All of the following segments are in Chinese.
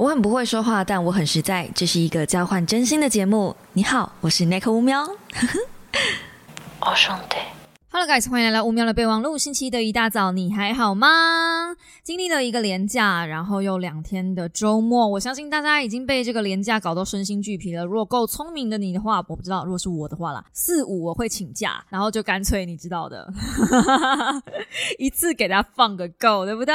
我很不会说话，但我很实在。这是一个交换真心的节目。你好，我是 Nick 乌喵。哦，兄弟。Hello guys，欢迎来到五秒的备忘录。星期一的一大早，你还好吗？经历了一个连假，然后又两天的周末，我相信大家已经被这个连假搞到身心俱疲了。如果够聪明的你的话，我不知道；如果是我的话啦，四五我会请假，然后就干脆你知道的，一次给他放个够，对不对？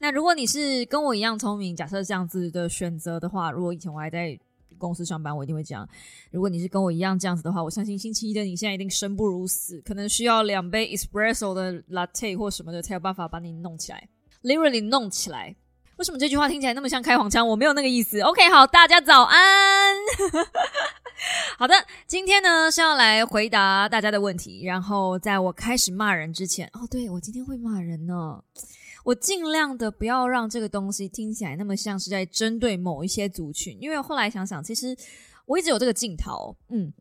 那如果你是跟我一样聪明，假设这样子的选择的话，如果以前我还在。公司上班，我一定会这样。如果你是跟我一样这样子的话，我相信星期一的你现在一定生不如死，可能需要两杯 espresso 的 latte 或什么的才有办法把你弄起来，literally 弄起来。为什么这句话听起来那么像开黄腔？我没有那个意思。OK，好，大家早安。好的，今天呢是要来回答大家的问题，然后在我开始骂人之前，哦，对我今天会骂人呢。我尽量的不要让这个东西听起来那么像是在针对某一些族群，因为后来想想，其实我一直有这个镜头，嗯，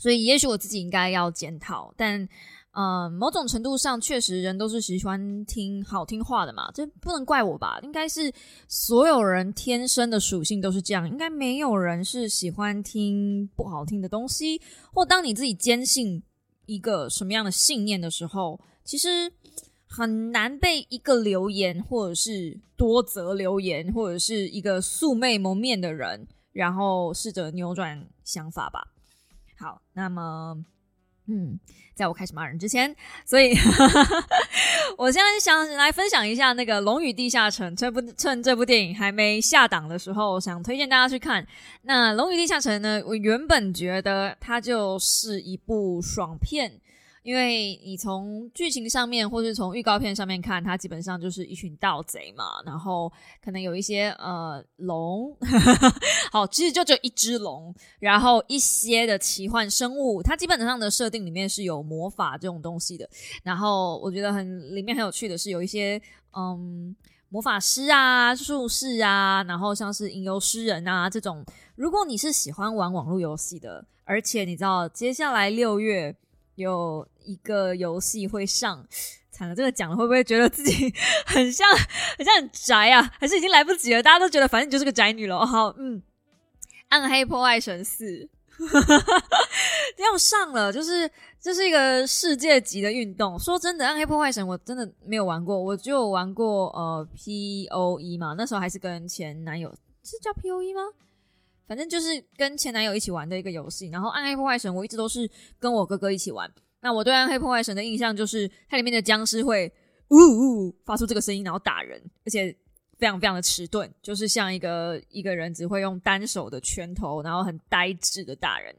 所以也许我自己应该要检讨。但，呃，某种程度上，确实人都是喜欢听好听话的嘛，这不能怪我吧？应该是所有人天生的属性都是这样，应该没有人是喜欢听不好听的东西。或当你自己坚信一个什么样的信念的时候，其实。很难被一个留言，或者是多则留言，或者是一个素昧蒙面的人，然后试着扭转想法吧。好，那么，嗯，在我开始骂人之前，所以 我现在想来分享一下那个《龙与地下城》这部趁这部电影还没下档的时候，想推荐大家去看。那《龙与地下城》呢，我原本觉得它就是一部爽片。因为你从剧情上面，或是从预告片上面看，它基本上就是一群盗贼嘛，然后可能有一些呃龙，好，其实就只有一只龙，然后一些的奇幻生物，它基本上的设定里面是有魔法这种东西的。然后我觉得很里面很有趣的是有一些嗯魔法师啊、术士啊，然后像是吟游诗人啊这种。如果你是喜欢玩网络游戏的，而且你知道接下来六月。有一个游戏会上，惨了，这个讲了会不会觉得自己 很像很像很宅啊？还是已经来不及了？大家都觉得反正你就是个宅女了。好，嗯，暗黑破坏神四 要上了，就是这是一个世界级的运动。说真的，暗黑破坏神我真的没有玩过，我就玩过呃 P O E 嘛，那时候还是跟前男友是叫 P O E 吗？反正就是跟前男友一起玩的一个游戏，然后《暗黑破坏神》我一直都是跟我哥哥一起玩。那我对《暗黑破坏神》的印象就是它里面的僵尸会呜呜发出这个声音，然后打人，而且非常非常的迟钝，就是像一个一个人只会用单手的拳头，然后很呆滞的打人。《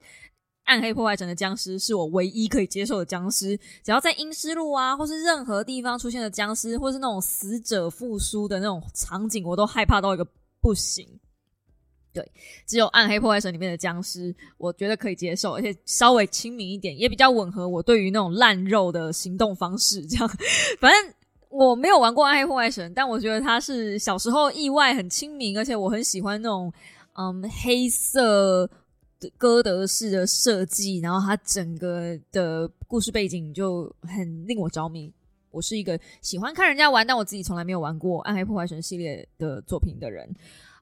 暗黑破坏神》的僵尸是我唯一可以接受的僵尸，只要在阴尸路啊，或是任何地方出现的僵尸，或是那种死者复苏的那种场景，我都害怕到一个不行。对，只有《暗黑破坏神》里面的僵尸，我觉得可以接受，而且稍微亲民一点，也比较吻合我对于那种烂肉的行动方式。这样，反正我没有玩过《暗黑破坏神》，但我觉得它是小时候意外很亲民，而且我很喜欢那种嗯黑色的歌德式的设计，然后它整个的故事背景就很令我着迷。我是一个喜欢看人家玩，但我自己从来没有玩过《暗黑破坏神》系列的作品的人。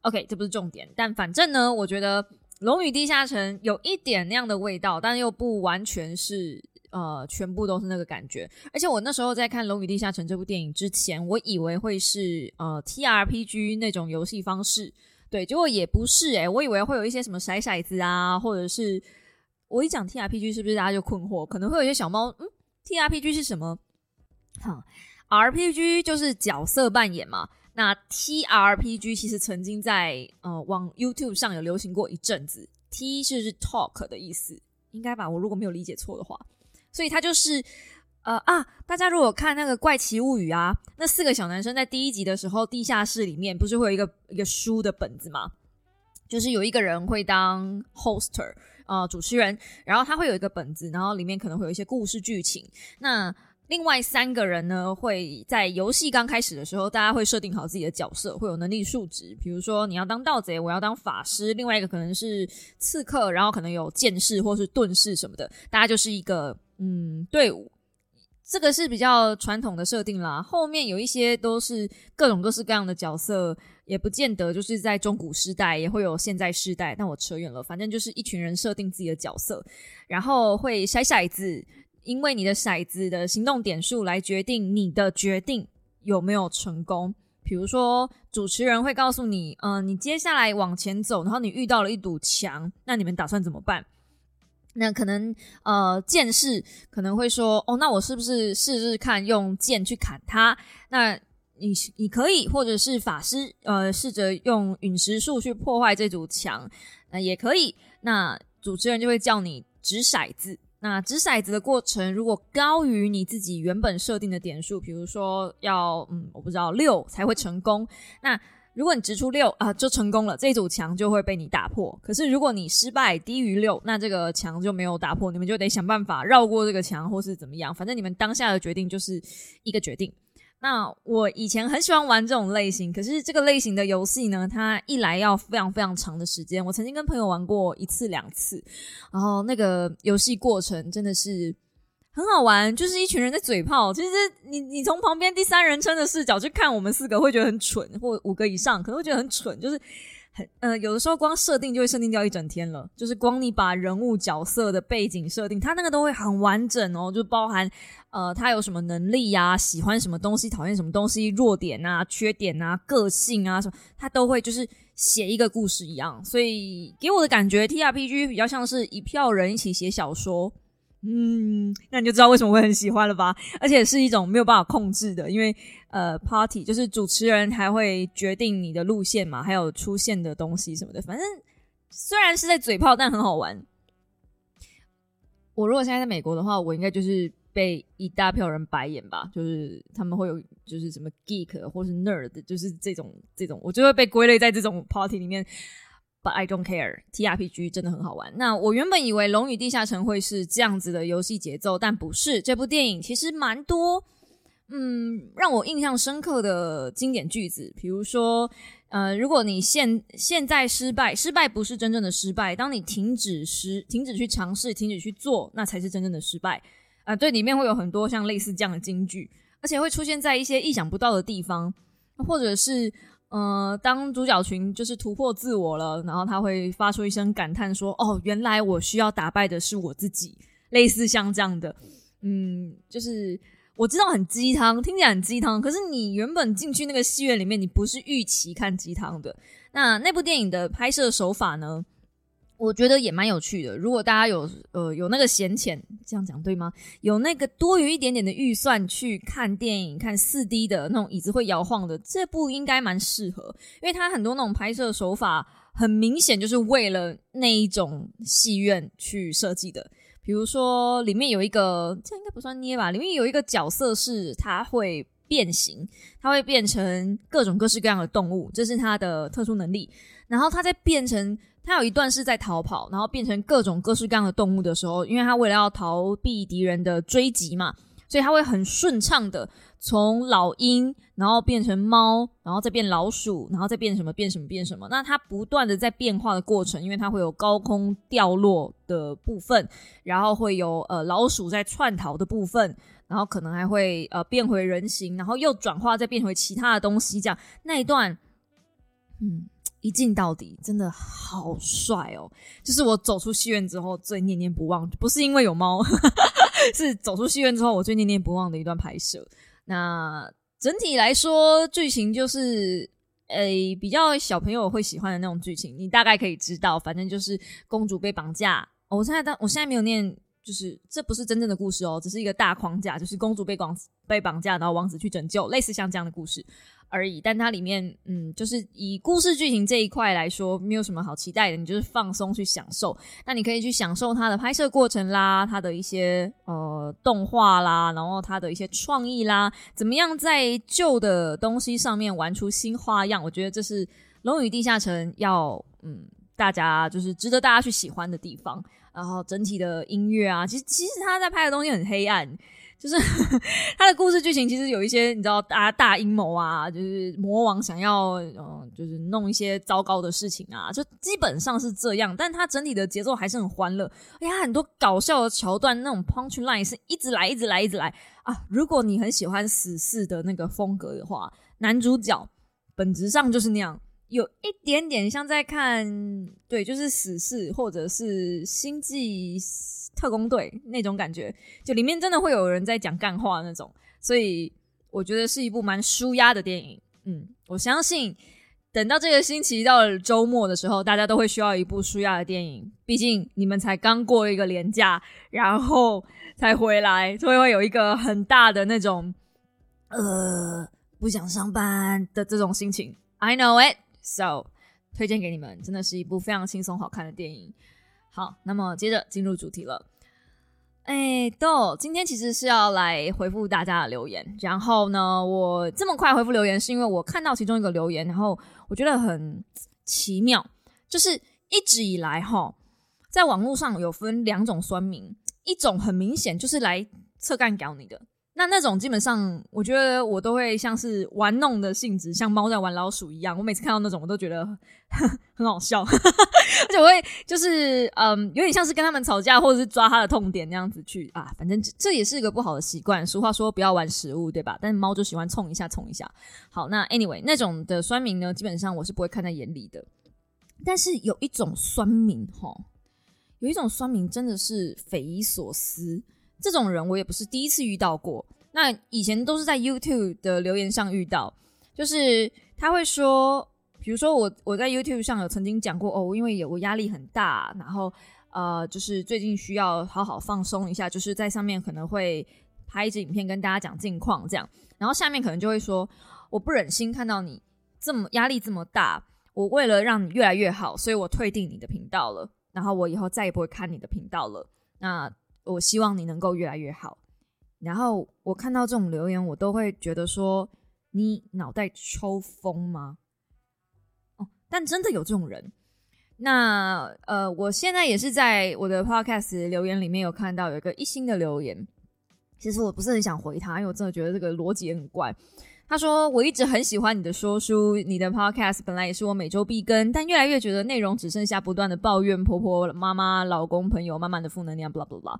OK，这不是重点，但反正呢，我觉得《龙与地下城》有一点那样的味道，但又不完全是呃全部都是那个感觉。而且我那时候在看《龙与地下城》这部电影之前，我以为会是呃 TRPG 那种游戏方式，对，结果也不是诶，我以为会有一些什么骰骰子啊，或者是我一讲 TRPG 是不是大家就困惑？可能会有一些小猫，嗯，TRPG 是什么？哈，RPG 就是角色扮演嘛。那 T R P G 其实曾经在呃往 YouTube 上有流行过一阵子，T 是 Talk 的意思，应该吧？我如果没有理解错的话，所以它就是呃啊，大家如果看那个怪奇物语啊，那四个小男生在第一集的时候，地下室里面不是会有一个一个书的本子吗？就是有一个人会当 Hoster 啊主持人，然后他会有一个本子，然后里面可能会有一些故事剧情。那另外三个人呢，会在游戏刚开始的时候，大家会设定好自己的角色，会有能力数值。比如说，你要当盗贼，我要当法师，另外一个可能是刺客，然后可能有剑士或是盾士什么的。大家就是一个嗯队伍，这个是比较传统的设定啦。后面有一些都是各种各式各样的角色，也不见得就是在中古时代，也会有现在时代。但我扯远了，反正就是一群人设定自己的角色，然后会筛骰子，因为你的骰子的行动点数来决定你的决定有没有成功。比如说，主持人会告诉你，嗯，你接下来往前走，然后你遇到了一堵墙，那你们打算怎么办？那可能呃，剑士可能会说，哦，那我是不是试试看用剑去砍他？那你你可以，或者是法师，呃，试着用陨石术去破坏这堵墙，那也可以。那主持人就会叫你掷骰子。那掷骰子的过程，如果高于你自己原本设定的点数，比如说要嗯，我不知道六才会成功。那如果你掷出六啊，就成功了，这组墙就会被你打破。可是如果你失败低于六，那这个墙就没有打破，你们就得想办法绕过这个墙，或是怎么样。反正你们当下的决定就是一个决定。那我以前很喜欢玩这种类型，可是这个类型的游戏呢，它一来要非常非常长的时间。我曾经跟朋友玩过一次两次，然后那个游戏过程真的是很好玩，就是一群人在嘴炮。其实你你从旁边第三人称的视角去看我们四个，会觉得很蠢，或五个以上可能会觉得很蠢，就是。很呃，有的时候光设定就会设定掉一整天了，就是光你把人物角色的背景设定，它那个都会很完整哦，就包含呃他有什么能力呀，喜欢什么东西，讨厌什么东西，弱点啊，缺点啊，个性啊什么，他都会就是写一个故事一样，所以给我的感觉，T R P G 比较像是一票人一起写小说。嗯，那你就知道为什么会很喜欢了吧？而且是一种没有办法控制的，因为呃，party 就是主持人还会决定你的路线嘛，还有出现的东西什么的。反正虽然是在嘴炮，但很好玩。我如果现在在美国的话，我应该就是被一大票人白眼吧，就是他们会有就是什么 geek 或是 nerd，就是这种这种，我就会被归类在这种 party 里面。But I don't care. T R P G 真的很好玩。那我原本以为《龙与地下城》会是这样子的游戏节奏，但不是。这部电影其实蛮多，嗯，让我印象深刻的经典句子。比如说，呃，如果你现现在失败，失败不是真正的失败。当你停止时，停止去尝试，停止去做，那才是真正的失败。啊，对，里面会有很多像类似这样的金句，而且会出现在一些意想不到的地方，或者是。呃，当主角群就是突破自我了，然后他会发出一声感叹说：“哦，原来我需要打败的是我自己。”类似像这样的，嗯，就是我知道很鸡汤，听起来很鸡汤，可是你原本进去那个戏院里面，你不是预期看鸡汤的。那那部电影的拍摄手法呢？我觉得也蛮有趣的。如果大家有呃有那个闲钱，这样讲对吗？有那个多余一点点的预算去看电影，看四 D 的那种椅子会摇晃的，这部应该蛮适合，因为它很多那种拍摄手法很明显就是为了那一种戏院去设计的。比如说里面有一个，这应该不算捏吧？里面有一个角色是它会变形，它会变成各种各式各样的动物，这是它的特殊能力。然后它在变成。他有一段是在逃跑，然后变成各种各式各样的动物的时候，因为他为了要逃避敌人的追击嘛，所以他会很顺畅的从老鹰，然后变成猫，然后再变老鼠，然后再变什么变什么变什么。那它不断的在变化的过程，因为它会有高空掉落的部分，然后会有呃老鼠在窜逃的部分，然后可能还会呃变回人形，然后又转化再变回其他的东西，这样那一段，嗯。一镜到底，真的好帅哦！就是我走出戏院之后最念念不忘，不是因为有猫，是走出戏院之后我最念念不忘的一段拍摄。那整体来说，剧情就是诶比较小朋友会喜欢的那种剧情，你大概可以知道，反正就是公主被绑架。我现在当我现在没有念，就是这不是真正的故事哦，只是一个大框架，就是公主被绑被绑架，然后王子去拯救，类似像这样的故事。而已，但它里面，嗯，就是以故事剧情这一块来说，没有什么好期待的。你就是放松去享受，那你可以去享受它的拍摄过程啦，它的一些呃动画啦，然后它的一些创意啦，怎么样在旧的东西上面玩出新花样？我觉得这是《龙与地下城》要嗯大家就是值得大家去喜欢的地方。然后整体的音乐啊，其实其实他在拍的东西很黑暗。就是 他的故事剧情其实有一些你知道大大阴谋啊，就是魔王想要嗯，就是弄一些糟糕的事情啊，就基本上是这样。但他整体的节奏还是很欢乐，而且很多搞笑的桥段，那种 punch line 是一直来，一直来，一直来啊！如果你很喜欢死侍的那个风格的话，男主角本质上就是那样，有一点点像在看对，就是死侍或者是星际。特工队那种感觉，就里面真的会有人在讲干话那种，所以我觉得是一部蛮舒压的电影。嗯，我相信等到这个星期到了周末的时候，大家都会需要一部舒压的电影。毕竟你们才刚过一个年假，然后才回来，就会有一个很大的那种呃不想上班的这种心情。I know it, so 推荐给你们，真的是一部非常轻松好看的电影。好，那么接着进入主题了。哎，豆，今天其实是要来回复大家的留言。然后呢，我这么快回复留言，是因为我看到其中一个留言，然后我觉得很奇妙，就是一直以来哈，在网络上有分两种酸民，一种很明显就是来侧干搞你的。那那种基本上，我觉得我都会像是玩弄的性质，像猫在玩老鼠一样。我每次看到那种，我都觉得很好笑，而且我会就是嗯，有点像是跟他们吵架，或者是抓他的痛点那样子去啊。反正这也是一个不好的习惯。俗话说不要玩食物，对吧？但猫就喜欢冲一下，冲一下。好，那 anyway 那种的酸民呢，基本上我是不会看在眼里的。但是有一种酸民哈，有一种酸民真的是匪夷所思。这种人我也不是第一次遇到过，那以前都是在 YouTube 的留言上遇到，就是他会说，比如说我我在 YouTube 上有曾经讲过哦，因为有我压力很大，然后呃，就是最近需要好好放松一下，就是在上面可能会拍一支影片跟大家讲近况这样，然后下面可能就会说，我不忍心看到你这么压力这么大，我为了让你越来越好，所以我退订你的频道了，然后我以后再也不会看你的频道了，那。我希望你能够越来越好。然后我看到这种留言，我都会觉得说：“你脑袋抽风吗？”但真的有这种人。那呃，我现在也是在我的 podcast 留言里面有看到有一个一星的留言。其实我不是很想回他，因为我真的觉得这个逻辑很怪。他说：“我一直很喜欢你的说书，你的 podcast 本来也是我每周必更，但越来越觉得内容只剩下不断的抱怨婆婆、妈妈、老公、朋友，慢慢的负能量，blah blah blah。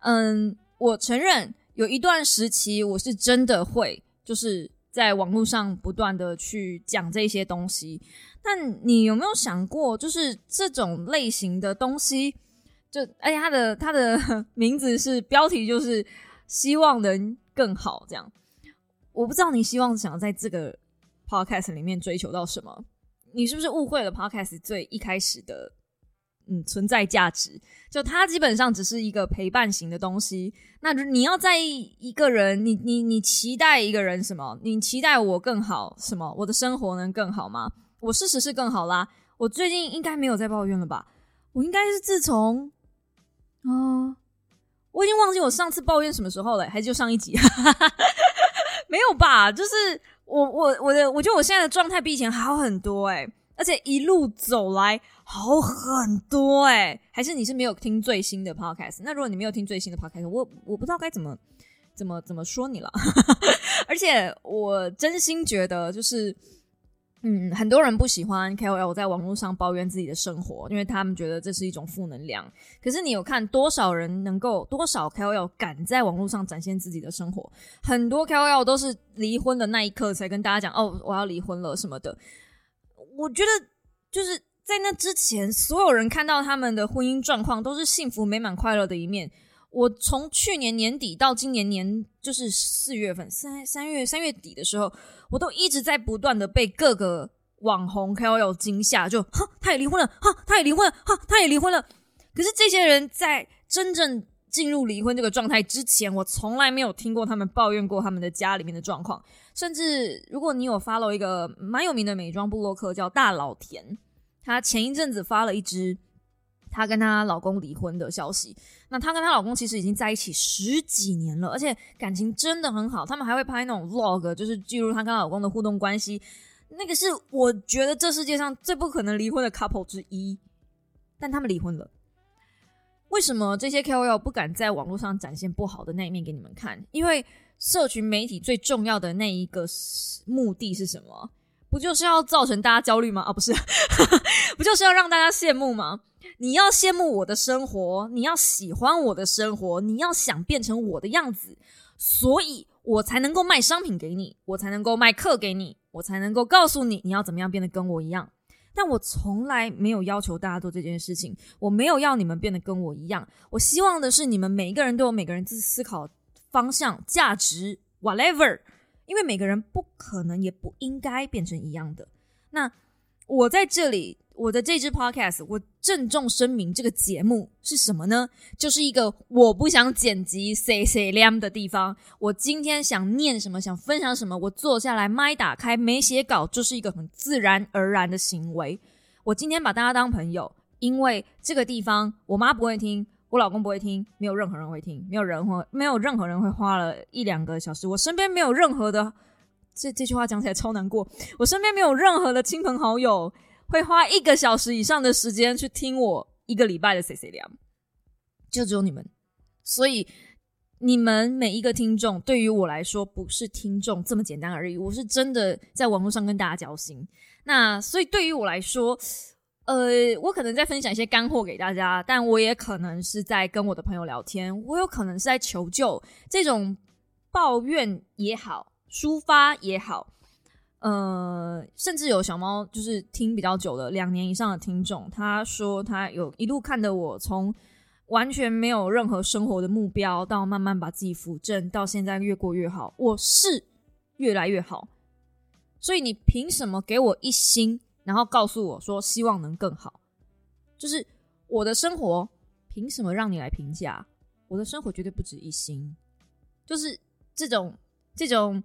嗯，我承认有一段时期我是真的会，就是在网络上不断的去讲这些东西。但你有没有想过，就是这种类型的东西，就而且它的它的 名字是标题，就是希望能更好这样。”我不知道你希望想在这个 podcast 里面追求到什么？你是不是误会了 podcast 最一开始的嗯存在价值？就它基本上只是一个陪伴型的东西。那你要在意一个人，你你你期待一个人什么？你期待我更好什么？我的生活能更好吗？我事实是更好啦。我最近应该没有在抱怨了吧？我应该是自从啊，我已经忘记我上次抱怨什么时候了，还是就上一集。没有吧？就是我我我的，我觉得我现在的状态比以前好很多哎，而且一路走来好很多哎。还是你是没有听最新的 podcast？那如果你没有听最新的 podcast，我我不知道该怎么怎么怎么说你了。而且我真心觉得就是。嗯，很多人不喜欢 KOL 在网络上抱怨自己的生活，因为他们觉得这是一种负能量。可是你有看多少人能够，多少 KOL 敢在网络上展现自己的生活？很多 KOL 都是离婚的那一刻才跟大家讲：“哦，我要离婚了什么的。”我觉得就是在那之前，所有人看到他们的婚姻状况都是幸福美满、快乐的一面。我从去年年底到今年年，就是四月份三三月三月底的时候。我都一直在不断的被各个网红 KOL 惊吓，就哈，他也离婚了，哈，他也离婚了，哈，他也离婚了。可是这些人在真正进入离婚这个状态之前，我从来没有听过他们抱怨过他们的家里面的状况。甚至如果你有 follow 一个蛮有名的美妆部落客叫大老田，她前一阵子发了一支。她跟她老公离婚的消息，那她跟她老公其实已经在一起十几年了，而且感情真的很好。他们还会拍那种 vlog，就是记录她跟她老公的互动关系。那个是我觉得这世界上最不可能离婚的 couple 之一，但他们离婚了。为什么这些 KOL 不敢在网络上展现不好的那一面给你们看？因为社群媒体最重要的那一个目的是什么？不就是要造成大家焦虑吗？啊，不是，不就是要让大家羡慕吗？你要羡慕我的生活，你要喜欢我的生活，你要想变成我的样子，所以我才能够卖商品给你，我才能够卖课给你，我才能够告诉你你要怎么样变得跟我一样。但我从来没有要求大家做这件事情，我没有要你们变得跟我一样。我希望的是你们每一个人都有每个人自思考方向、价值，whatever。因为每个人不可能也不应该变成一样的。那我在这里，我的这支 podcast，我郑重声明，这个节目是什么呢？就是一个我不想剪辑 say say 亮的地方。我今天想念什么，想分享什么，我坐下来，麦打开，没写稿，就是一个很自然而然的行为。我今天把大家当朋友，因为这个地方我妈不会听。我老公不会听，没有任何人会听，没有人会，没有任何人会花了一两个小时。我身边没有任何的，这这句话讲起来超难过。我身边没有任何的亲朋好友会花一个小时以上的时间去听我一个礼拜的 C C 聊，就只有你们。所以你们每一个听众对于我来说不是听众这么简单而已，我是真的在网络上跟大家交心。那所以对于我来说。呃，我可能在分享一些干货给大家，但我也可能是在跟我的朋友聊天，我有可能是在求救，这种抱怨也好，抒发也好，呃，甚至有小猫就是听比较久的两年以上的听众，他说他有一路看的我从完全没有任何生活的目标，到慢慢把自己扶正，到现在越过越好，我是越来越好，所以你凭什么给我一星？然后告诉我说，希望能更好，就是我的生活凭什么让你来评价？我的生活绝对不止一星，就是这种这种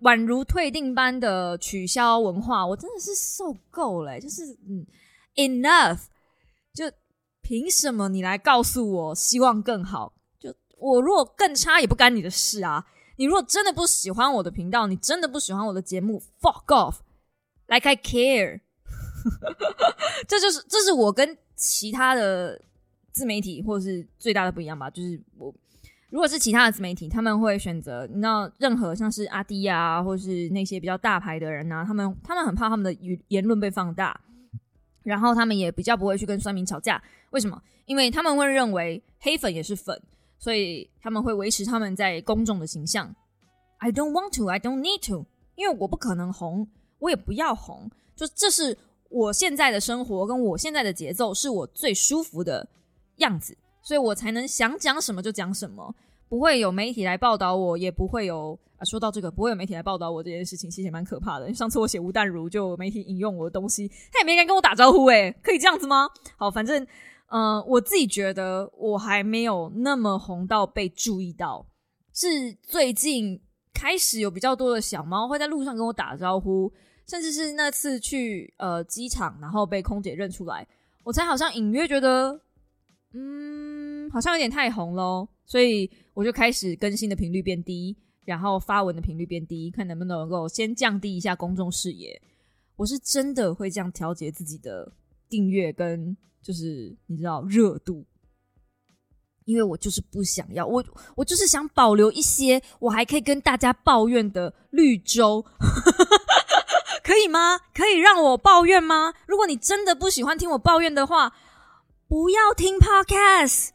宛如退订般的取消文化，我真的是受够了。就是嗯，enough，就凭什么你来告诉我希望更好？就我如果更差也不干你的事啊！你如果真的不喜欢我的频道，你真的不喜欢我的节目，fuck off，like I care。这就是，这是我跟其他的自媒体或者是最大的不一样吧。就是我如果是其他的自媒体，他们会选择，你知道，任何像是阿迪啊，或是那些比较大牌的人呐，他们他们很怕他们的言言论被放大，然后他们也比较不会去跟酸民吵架。为什么？因为他们会认为黑粉也是粉，所以他们会维持他们在公众的形象。I don't want to, I don't need to，因为我不可能红，我也不要红，就这是。我现在的生活跟我现在的节奏是我最舒服的样子，所以我才能想讲什么就讲什么，不会有媒体来报道我，也不会有啊。说到这个，不会有媒体来报道我这件事情，其实蛮可怕的。上次我写吴淡如，就媒体引用我的东西，他也没敢跟我打招呼，诶，可以这样子吗？好，反正，嗯，我自己觉得我还没有那么红到被注意到，是最近开始有比较多的小猫会在路上跟我打招呼。甚至是那次去呃机场，然后被空姐认出来，我才好像隐约觉得，嗯，好像有点太红喽，所以我就开始更新的频率变低，然后发文的频率变低，看能不能够先降低一下公众视野。我是真的会这样调节自己的订阅跟就是你知道热度，因为我就是不想要我我就是想保留一些我还可以跟大家抱怨的绿洲。可以吗？可以让我抱怨吗？如果你真的不喜欢听我抱怨的话，不要听 Podcast，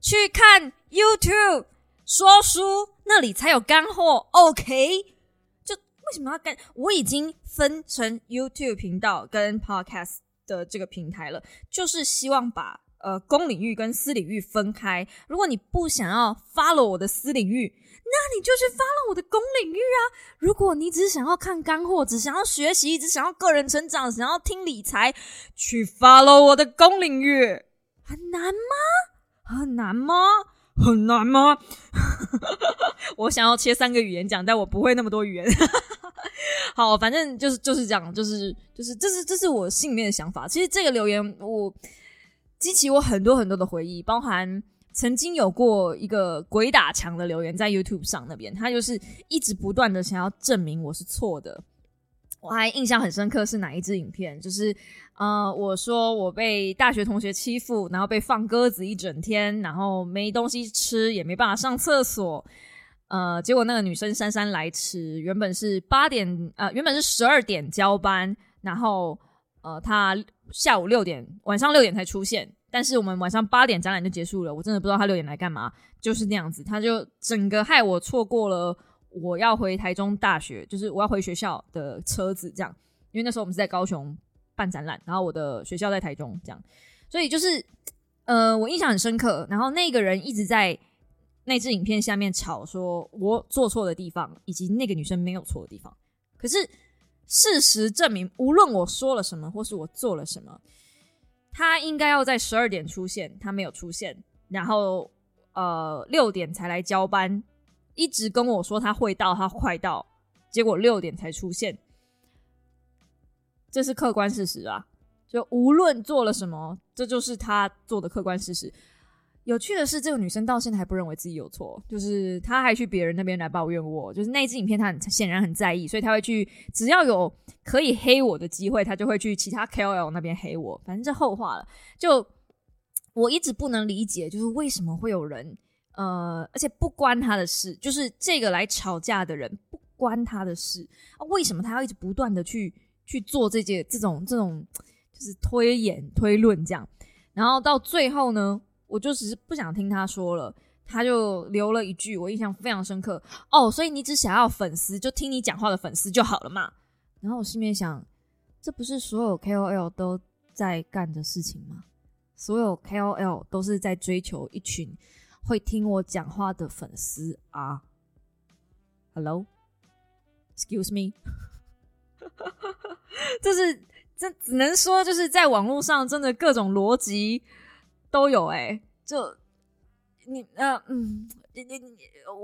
去看 YouTube 说书，那里才有干货。OK？就为什么要干？我已经分成 YouTube 频道跟 Podcast 的这个平台了，就是希望把呃公领域跟私领域分开。如果你不想要 follow 我的私领域，那你就去发了我的公领域啊！如果你只是想要看干货，只想要学习，只想要个人成长，想要听理财，去发了我的公领域，很难吗？很难吗？很难吗？我想要切三个语言讲，但我不会那么多语言。好，反正就是就是这样，就是就是这是这是我心里面的想法。其实这个留言我激起我很多很多的回忆，包含。曾经有过一个鬼打墙的留言在 YouTube 上，那边他就是一直不断的想要证明我是错的，我还印象很深刻是哪一支影片？就是呃，我说我被大学同学欺负，然后被放鸽子一整天，然后没东西吃，也没办法上厕所。呃，结果那个女生姗姗来迟，原本是八点，呃，原本是十二点交班，然后呃，她下午六点，晚上六点才出现。但是我们晚上八点展览就结束了，我真的不知道他六点来干嘛，就是那样子，他就整个害我错过了。我要回台中大学，就是我要回学校的车子，这样，因为那时候我们是在高雄办展览，然后我的学校在台中，这样，所以就是，呃，我印象很深刻。然后那个人一直在那支影片下面吵，说我做错的地方，以及那个女生没有错的地方。可是事实证明，无论我说了什么，或是我做了什么，他应该要在十二点出现，他没有出现，然后呃六点才来交班。一直跟我说他会到，他快到，结果六点才出现，这是客观事实啊！就无论做了什么，这就是他做的客观事实。有趣的是，这个女生到现在还不认为自己有错，就是她还去别人那边来抱怨我。就是那支影片，她很显然很在意，所以她会去，只要有可以黑我的机会，她就会去其他 KOL 那边黑我。反正这后话了。就我一直不能理解，就是为什么会有人。呃，而且不关他的事，就是这个来吵架的人不关他的事啊？为什么他要一直不断的去去做这件这种这种就是推演推论这样？然后到最后呢，我就只是不想听他说了，他就留了一句我印象非常深刻哦，所以你只想要粉丝就听你讲话的粉丝就好了嘛？然后我心里面想，这不是所有 KOL 都在干的事情吗？所有 KOL 都是在追求一群。会听我讲话的粉丝啊，Hello，Excuse me，就是这只能说就是在网络上真的各种逻辑都有哎，就你呃嗯你你你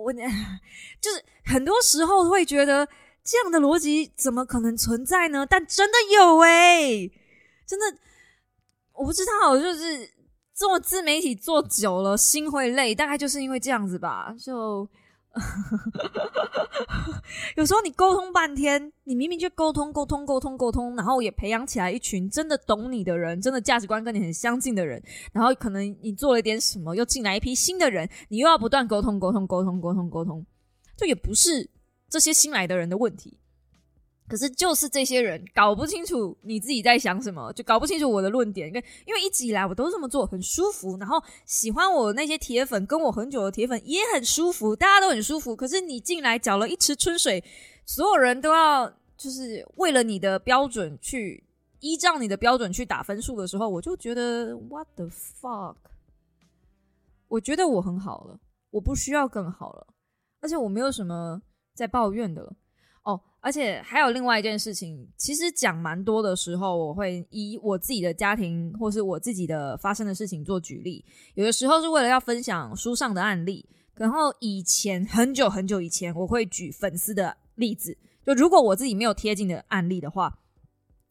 我 就是很多时候会觉得这样的逻辑怎么可能存在呢？但真的有哎，真的我不知道就是。做自媒体做久了，心会累，大概就是因为这样子吧。就 有时候你沟通半天，你明明就沟通沟通沟通沟通，然后也培养起来一群真的懂你的人，真的价值观跟你很相近的人，然后可能你做了一点什么，又进来一批新的人，你又要不断沟通沟通沟通沟通沟通，就也不是这些新来的人的问题。可是就是这些人搞不清楚你自己在想什么，就搞不清楚我的论点。因为因为一直以来我都这么做，很舒服。然后喜欢我那些铁粉，跟我很久的铁粉也很舒服，大家都很舒服。可是你进来搅了一池春水，所有人都要就是为了你的标准去依照你的标准去打分数的时候，我就觉得 What the fuck？我觉得我很好了，我不需要更好了，而且我没有什么在抱怨的了。而且还有另外一件事情，其实讲蛮多的时候，我会以我自己的家庭或是我自己的发生的事情做举例。有的时候是为了要分享书上的案例，然后以前很久很久以前，我会举粉丝的例子。就如果我自己没有贴近的案例的话，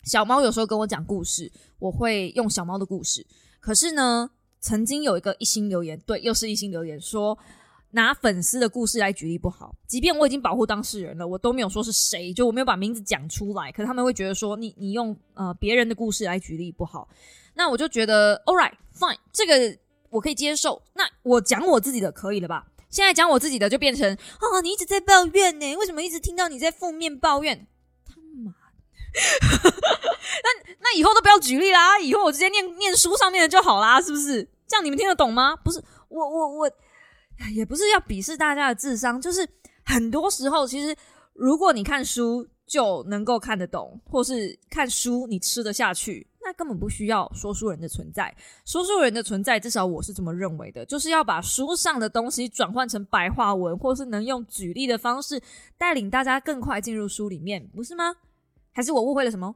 小猫有时候跟我讲故事，我会用小猫的故事。可是呢，曾经有一个一星留言，对，又是一星留言说。拿粉丝的故事来举例不好，即便我已经保护当事人了，我都没有说是谁，就我没有把名字讲出来，可是他们会觉得说你你用呃别人的故事来举例不好，那我就觉得 all right fine，这个我可以接受。那我讲我自己的可以了吧？现在讲我自己的就变成啊，你一直在抱怨呢，为什么一直听到你在负面抱怨？他妈的，那那以后都不要举例啦，以后我直接念念书上面的就好啦，是不是？这样你们听得懂吗？不是，我我我。也不是要鄙视大家的智商，就是很多时候，其实如果你看书就能够看得懂，或是看书你吃得下去，那根本不需要说书人的存在。说书人的存在，至少我是这么认为的，就是要把书上的东西转换成白话文，或是能用举例的方式带领大家更快进入书里面，不是吗？还是我误会了什么？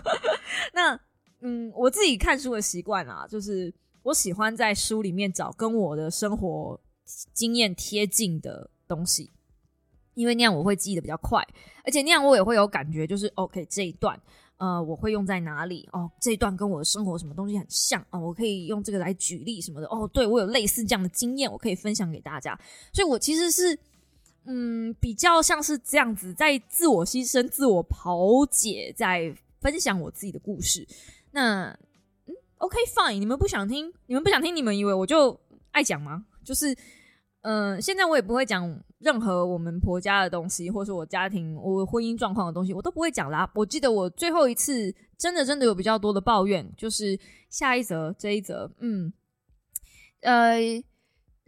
那嗯，我自己看书的习惯啊，就是我喜欢在书里面找跟我的生活。经验贴近的东西，因为那样我会记得比较快，而且那样我也会有感觉，就是 OK 这一段，呃，我会用在哪里？哦，这一段跟我的生活什么东西很像哦，我可以用这个来举例什么的。哦，对我有类似这样的经验，我可以分享给大家。所以我其实是，嗯，比较像是这样子，在自我牺牲、自我剖解，在分享我自己的故事。那嗯，OK fine，你们不想听，你们不想听，你们以为我就爱讲吗？就是，嗯，现在我也不会讲任何我们婆家的东西，或是我家庭、我婚姻状况的东西，我都不会讲啦。我记得我最后一次真的真的有比较多的抱怨，就是下一则这一则，嗯，呃。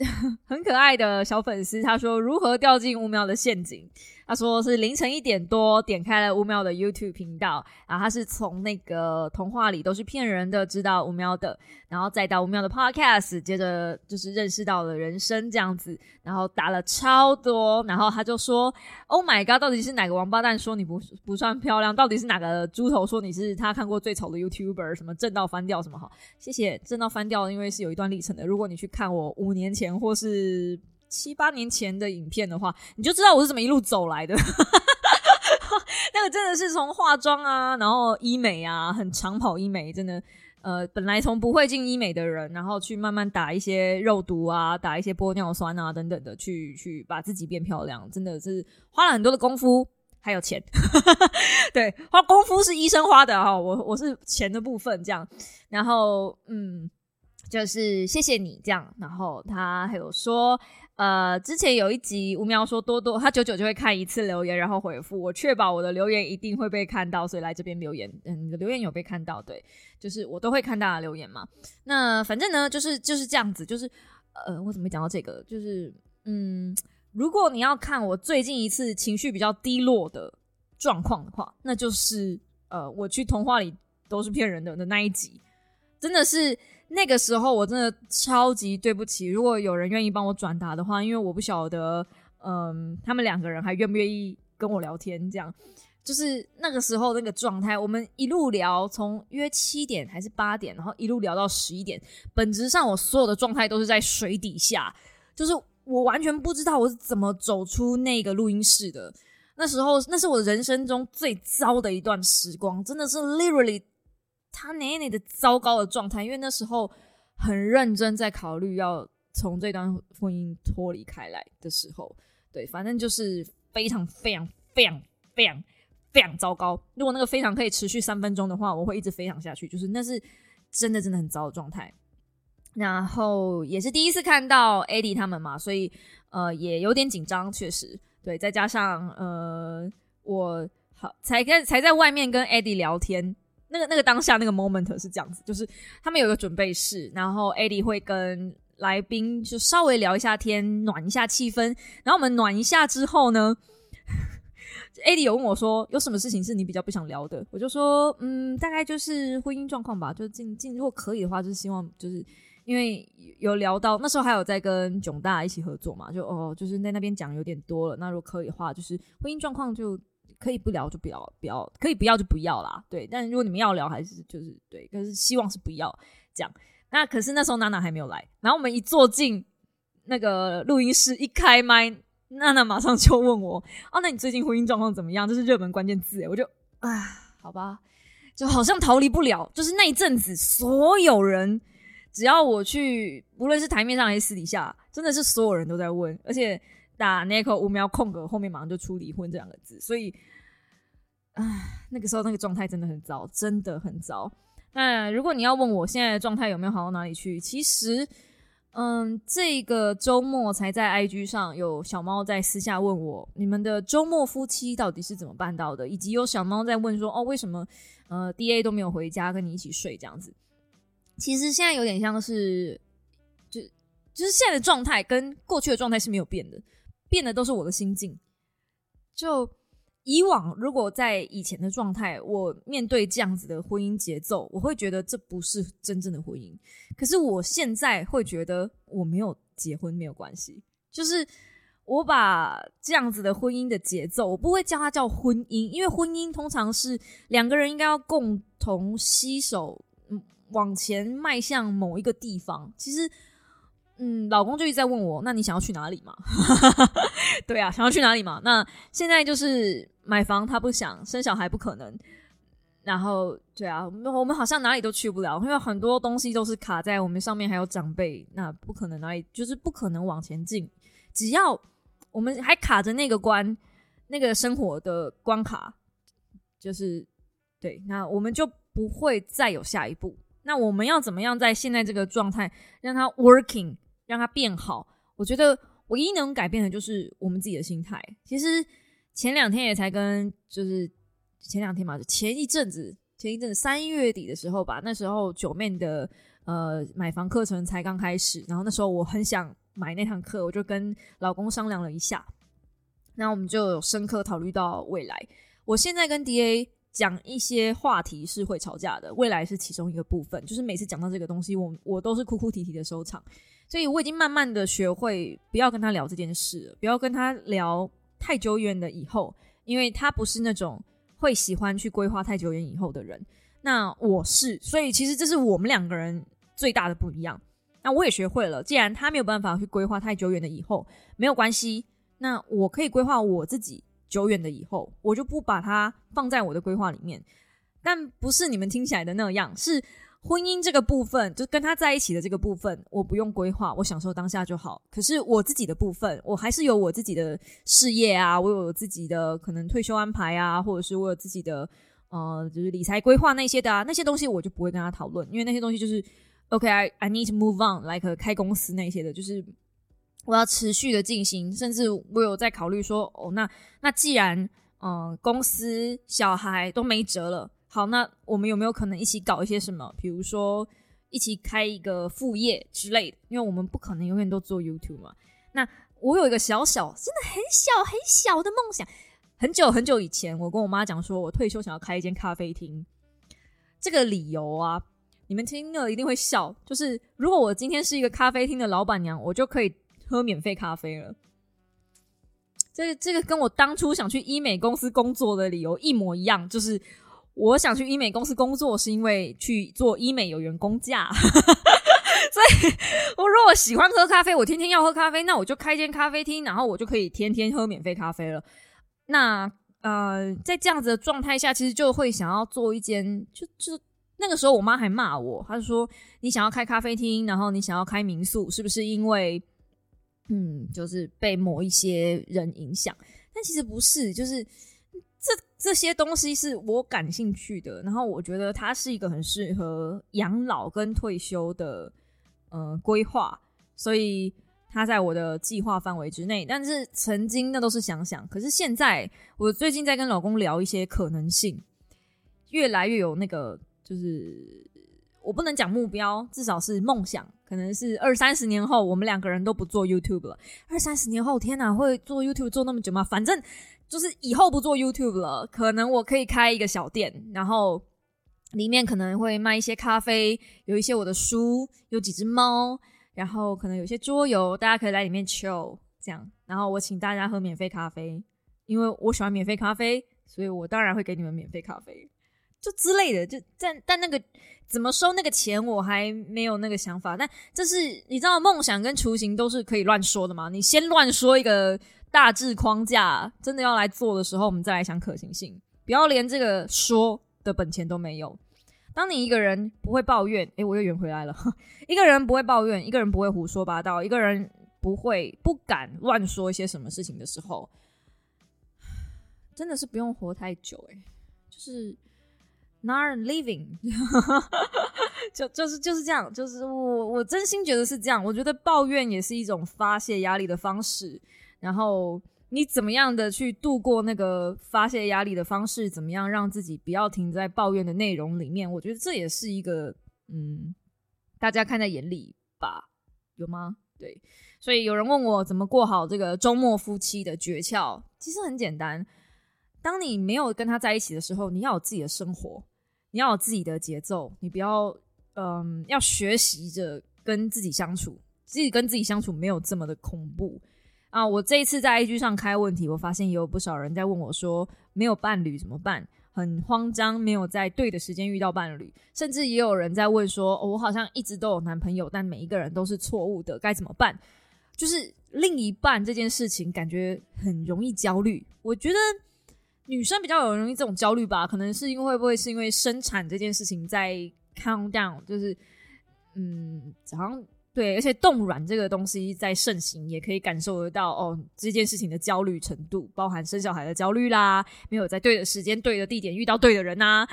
很可爱的小粉丝，他说如何掉进五秒的陷阱？他说是凌晨一点多点开了乌喵的 YouTube 频道，然后他是从那个童话里都是骗人的知道乌喵的，然后再到乌喵的 Podcast，接着就是认识到了人生这样子，然后打了超多，然后他就说 Oh my God，到底是哪个王八蛋说你不不算漂亮？到底是哪个猪头说你是他看过最丑的 YouTuber？什么正到翻掉什么好？谢谢正到翻掉，因为是有一段历程的。如果你去看我五年前或是。七八年前的影片的话，你就知道我是怎么一路走来的。那个真的是从化妆啊，然后医美啊，很长跑医美，真的，呃，本来从不会进医美的人，然后去慢慢打一些肉毒啊，打一些玻尿酸啊等等的，去去把自己变漂亮，真的是花了很多的功夫，还有钱。对，花功夫是医生花的哈，我我是钱的部分这样。然后，嗯，就是谢谢你这样。然后他还有说。呃，之前有一集吴喵说多多他久久就会看一次留言，然后回复我，确保我的留言一定会被看到，所以来这边留言。嗯，你的留言有被看到，对，就是我都会看大家留言嘛。那反正呢，就是就是这样子，就是呃，我怎么讲到这个？就是嗯，如果你要看我最近一次情绪比较低落的状况的话，那就是呃，我去童话里都是骗人的的那一集，真的是。那个时候我真的超级对不起，如果有人愿意帮我转达的话，因为我不晓得，嗯，他们两个人还愿不愿意跟我聊天。这样就是那个时候那个状态，我们一路聊，从约七点还是八点，然后一路聊到十一点。本质上我所有的状态都是在水底下，就是我完全不知道我是怎么走出那个录音室的。那时候那是我人生中最糟的一段时光，真的是 literally。他奶奶的糟糕的状态，因为那时候很认真在考虑要从这段婚姻脱离开来的时候，对，反正就是非常非常非常非常非常糟糕。如果那个非常可以持续三分钟的话，我会一直非常下去。就是那是真的真的很糟的状态。然后也是第一次看到 Eddie 他们嘛，所以呃也有点紧张，确实对。再加上呃我好才跟才在外面跟 Eddie 聊天。那个那个当下那个 moment 是这样子，就是他们有一个准备室，然后 AD 会跟来宾就稍微聊一下天，暖一下气氛。然后我们暖一下之后呢，Eddie 有问我说有什么事情是你比较不想聊的？我就说嗯，大概就是婚姻状况吧，就进进如果可以的话，就是希望就是因为有聊到那时候还有在跟囧大一起合作嘛，就哦就是在那边讲有点多了。那如果可以的话，就是婚姻状况就。可以不聊就不要，不要可以不要就不要啦。对，但如果你们要聊，还是就是对，可是希望是不要这样。那可是那时候娜娜还没有来，然后我们一坐进那个录音室，一开麦，娜娜马上就问我：“哦，那你最近婚姻状况怎么样？”这是热门关键字，我就啊，好吧，就好像逃离不了。就是那一阵子，所有人只要我去，无论是台面上还是私底下，真的是所有人都在问，而且。打那口五秒空格，后面马上就出离婚这两个字，所以，唉，那个时候那个状态真的很糟，真的很糟。那如果你要问我现在的状态有没有好到哪里去，其实，嗯，这个周末才在 IG 上有小猫在私下问我，你们的周末夫妻到底是怎么办到的？以及有小猫在问说，哦，为什么呃 DA 都没有回家跟你一起睡这样子？其实现在有点像是，就就是现在的状态跟过去的状态是没有变的。变的都是我的心境。就以往，如果在以前的状态，我面对这样子的婚姻节奏，我会觉得这不是真正的婚姻。可是我现在会觉得，我没有结婚没有关系。就是我把这样子的婚姻的节奏，我不会叫它叫婚姻，因为婚姻通常是两个人应该要共同携手，嗯，往前迈向某一个地方。其实。嗯，老公就一直在问我，那你想要去哪里嘛？对啊，想要去哪里嘛？那现在就是买房，他不想生小孩，不可能。然后，对啊，我们好像哪里都去不了，因为很多东西都是卡在我们上面，还有长辈，那不可能哪里就是不可能往前进。只要我们还卡着那个关，那个生活的关卡，就是对，那我们就不会再有下一步。那我们要怎么样在现在这个状态让它 working，让它变好？我觉得唯一能改变的就是我们自己的心态。其实前两天也才跟，就是前两天嘛，前一阵子，前一阵子三月底的时候吧，那时候九妹的呃买房课程才刚开始，然后那时候我很想买那堂课，我就跟老公商量了一下，那我们就深刻考虑到未来。我现在跟 DA。讲一些话题是会吵架的，未来是其中一个部分。就是每次讲到这个东西，我我都是哭哭啼啼的收场。所以我已经慢慢的学会不要跟他聊这件事，不要跟他聊太久远的以后，因为他不是那种会喜欢去规划太久远以后的人。那我是，所以其实这是我们两个人最大的不一样。那我也学会了，既然他没有办法去规划太久远的以后，没有关系，那我可以规划我自己。久远的以后，我就不把它放在我的规划里面。但不是你们听起来的那样，是婚姻这个部分，就跟他在一起的这个部分，我不用规划，我享受当下就好。可是我自己的部分，我还是有我自己的事业啊，我有自己的可能退休安排啊，或者是我有自己的呃，就是理财规划那些的啊，那些东西我就不会跟他讨论，因为那些东西就是 OK，I I need to move on，like 开公司那些的，就是。我要持续的进行，甚至我有在考虑说，哦，那那既然嗯公司小孩都没辙了，好，那我们有没有可能一起搞一些什么？比如说一起开一个副业之类的，因为我们不可能永远都做 YouTube 嘛。那我有一个小小，真的很小很小的梦想，很久很久以前，我跟我妈讲说，我退休想要开一间咖啡厅。这个理由啊，你们听了一定会笑，就是如果我今天是一个咖啡厅的老板娘，我就可以。喝免费咖啡了，这这个跟我当初想去医美公司工作的理由一模一样，就是我想去医美公司工作是因为去做医美有员工价，所以我如果喜欢喝咖啡，我天天要喝咖啡，那我就开间咖啡厅，然后我就可以天天喝免费咖啡了。那呃，在这样子的状态下，其实就会想要做一间，就就那个时候我妈还骂我，她说你想要开咖啡厅，然后你想要开民宿，是不是因为？嗯，就是被某一些人影响，但其实不是，就是这这些东西是我感兴趣的，然后我觉得它是一个很适合养老跟退休的呃规划，所以它在我的计划范围之内。但是曾经那都是想想，可是现在我最近在跟老公聊一些可能性，越来越有那个就是。我不能讲目标，至少是梦想，可能是二三十年后，我们两个人都不做 YouTube 了。二三十年后，天哪，会做 YouTube 做那么久吗？反正就是以后不做 YouTube 了，可能我可以开一个小店，然后里面可能会卖一些咖啡，有一些我的书，有几只猫，然后可能有些桌游，大家可以来里面 chill 这样。然后我请大家喝免费咖啡，因为我喜欢免费咖啡，所以我当然会给你们免费咖啡。就之类的，就但但那个怎么收那个钱，我还没有那个想法。但这是你知道，梦想跟雏形都是可以乱说的嘛？你先乱说一个大致框架，真的要来做的时候，我们再来想可行性。不要连这个说的本钱都没有。当你一个人不会抱怨，诶，我又圆回来了。一个人不会抱怨，一个人不会胡说八道，一个人不会不敢乱说一些什么事情的时候，真的是不用活太久。诶，就是。Not living，就就是就是这样，就是我我真心觉得是这样。我觉得抱怨也是一种发泄压力的方式。然后你怎么样的去度过那个发泄压力的方式？怎么样让自己不要停在抱怨的内容里面？我觉得这也是一个嗯，大家看在眼里吧？有吗？对，所以有人问我怎么过好这个周末夫妻的诀窍，其实很简单。当你没有跟他在一起的时候，你要有自己的生活，你要有自己的节奏，你不要，嗯，要学习着跟自己相处，自己跟自己相处没有这么的恐怖啊！我这一次在 IG 上开问题，我发现也有不少人在问我说，没有伴侣怎么办？很慌张，没有在对的时间遇到伴侣，甚至也有人在问说，我好像一直都有男朋友，但每一个人都是错误的，该怎么办？就是另一半这件事情，感觉很容易焦虑，我觉得。女生比较有容易这种焦虑吧，可能是因为会不会是因为生产这件事情在 count down，就是嗯，好像对，而且冻卵这个东西在盛行，也可以感受得到哦，这件事情的焦虑程度，包含生小孩的焦虑啦，没有在对的时间、对的地点遇到对的人呐，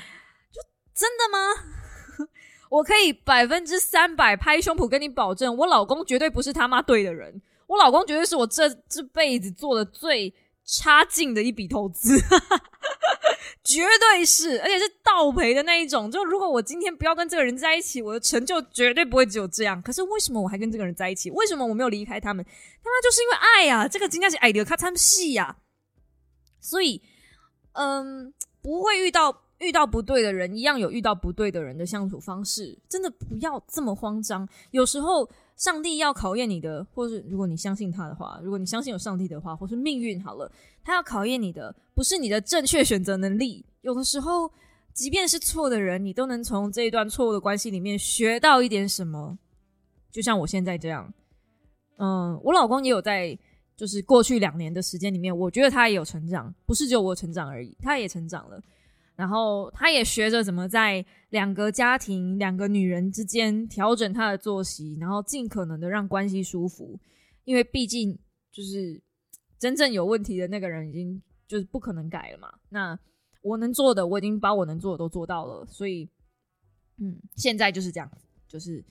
就真的吗？我可以百分之三百拍胸脯跟你保证，我老公绝对不是他妈对的人，我老公绝对是我这这辈子做的最差劲的一笔投资。绝对是，而且是倒赔的那一种。就如果我今天不要跟这个人在一起，我的成就绝对不会只有这样。可是为什么我还跟这个人在一起？为什么我没有离开他们？他妈就是因为爱呀！这个金价是爱的，他参戏呀。所以，嗯，不会遇到遇到不对的人，一样有遇到不对的人的相处方式。真的不要这么慌张。有时候。上帝要考验你的，或是如果你相信他的话，如果你相信有上帝的话，或是命运好了，他要考验你的不是你的正确选择能力。有的时候，即便是错的人，你都能从这一段错误的关系里面学到一点什么。就像我现在这样，嗯，我老公也有在，就是过去两年的时间里面，我觉得他也有成长，不是只有我成长而已，他也成长了。然后他也学着怎么在两个家庭、两个女人之间调整他的作息，然后尽可能的让关系舒服。因为毕竟就是真正有问题的那个人已经就是不可能改了嘛。那我能做的，我已经把我能做的都做到了。所以，嗯，现在就是这样，就是，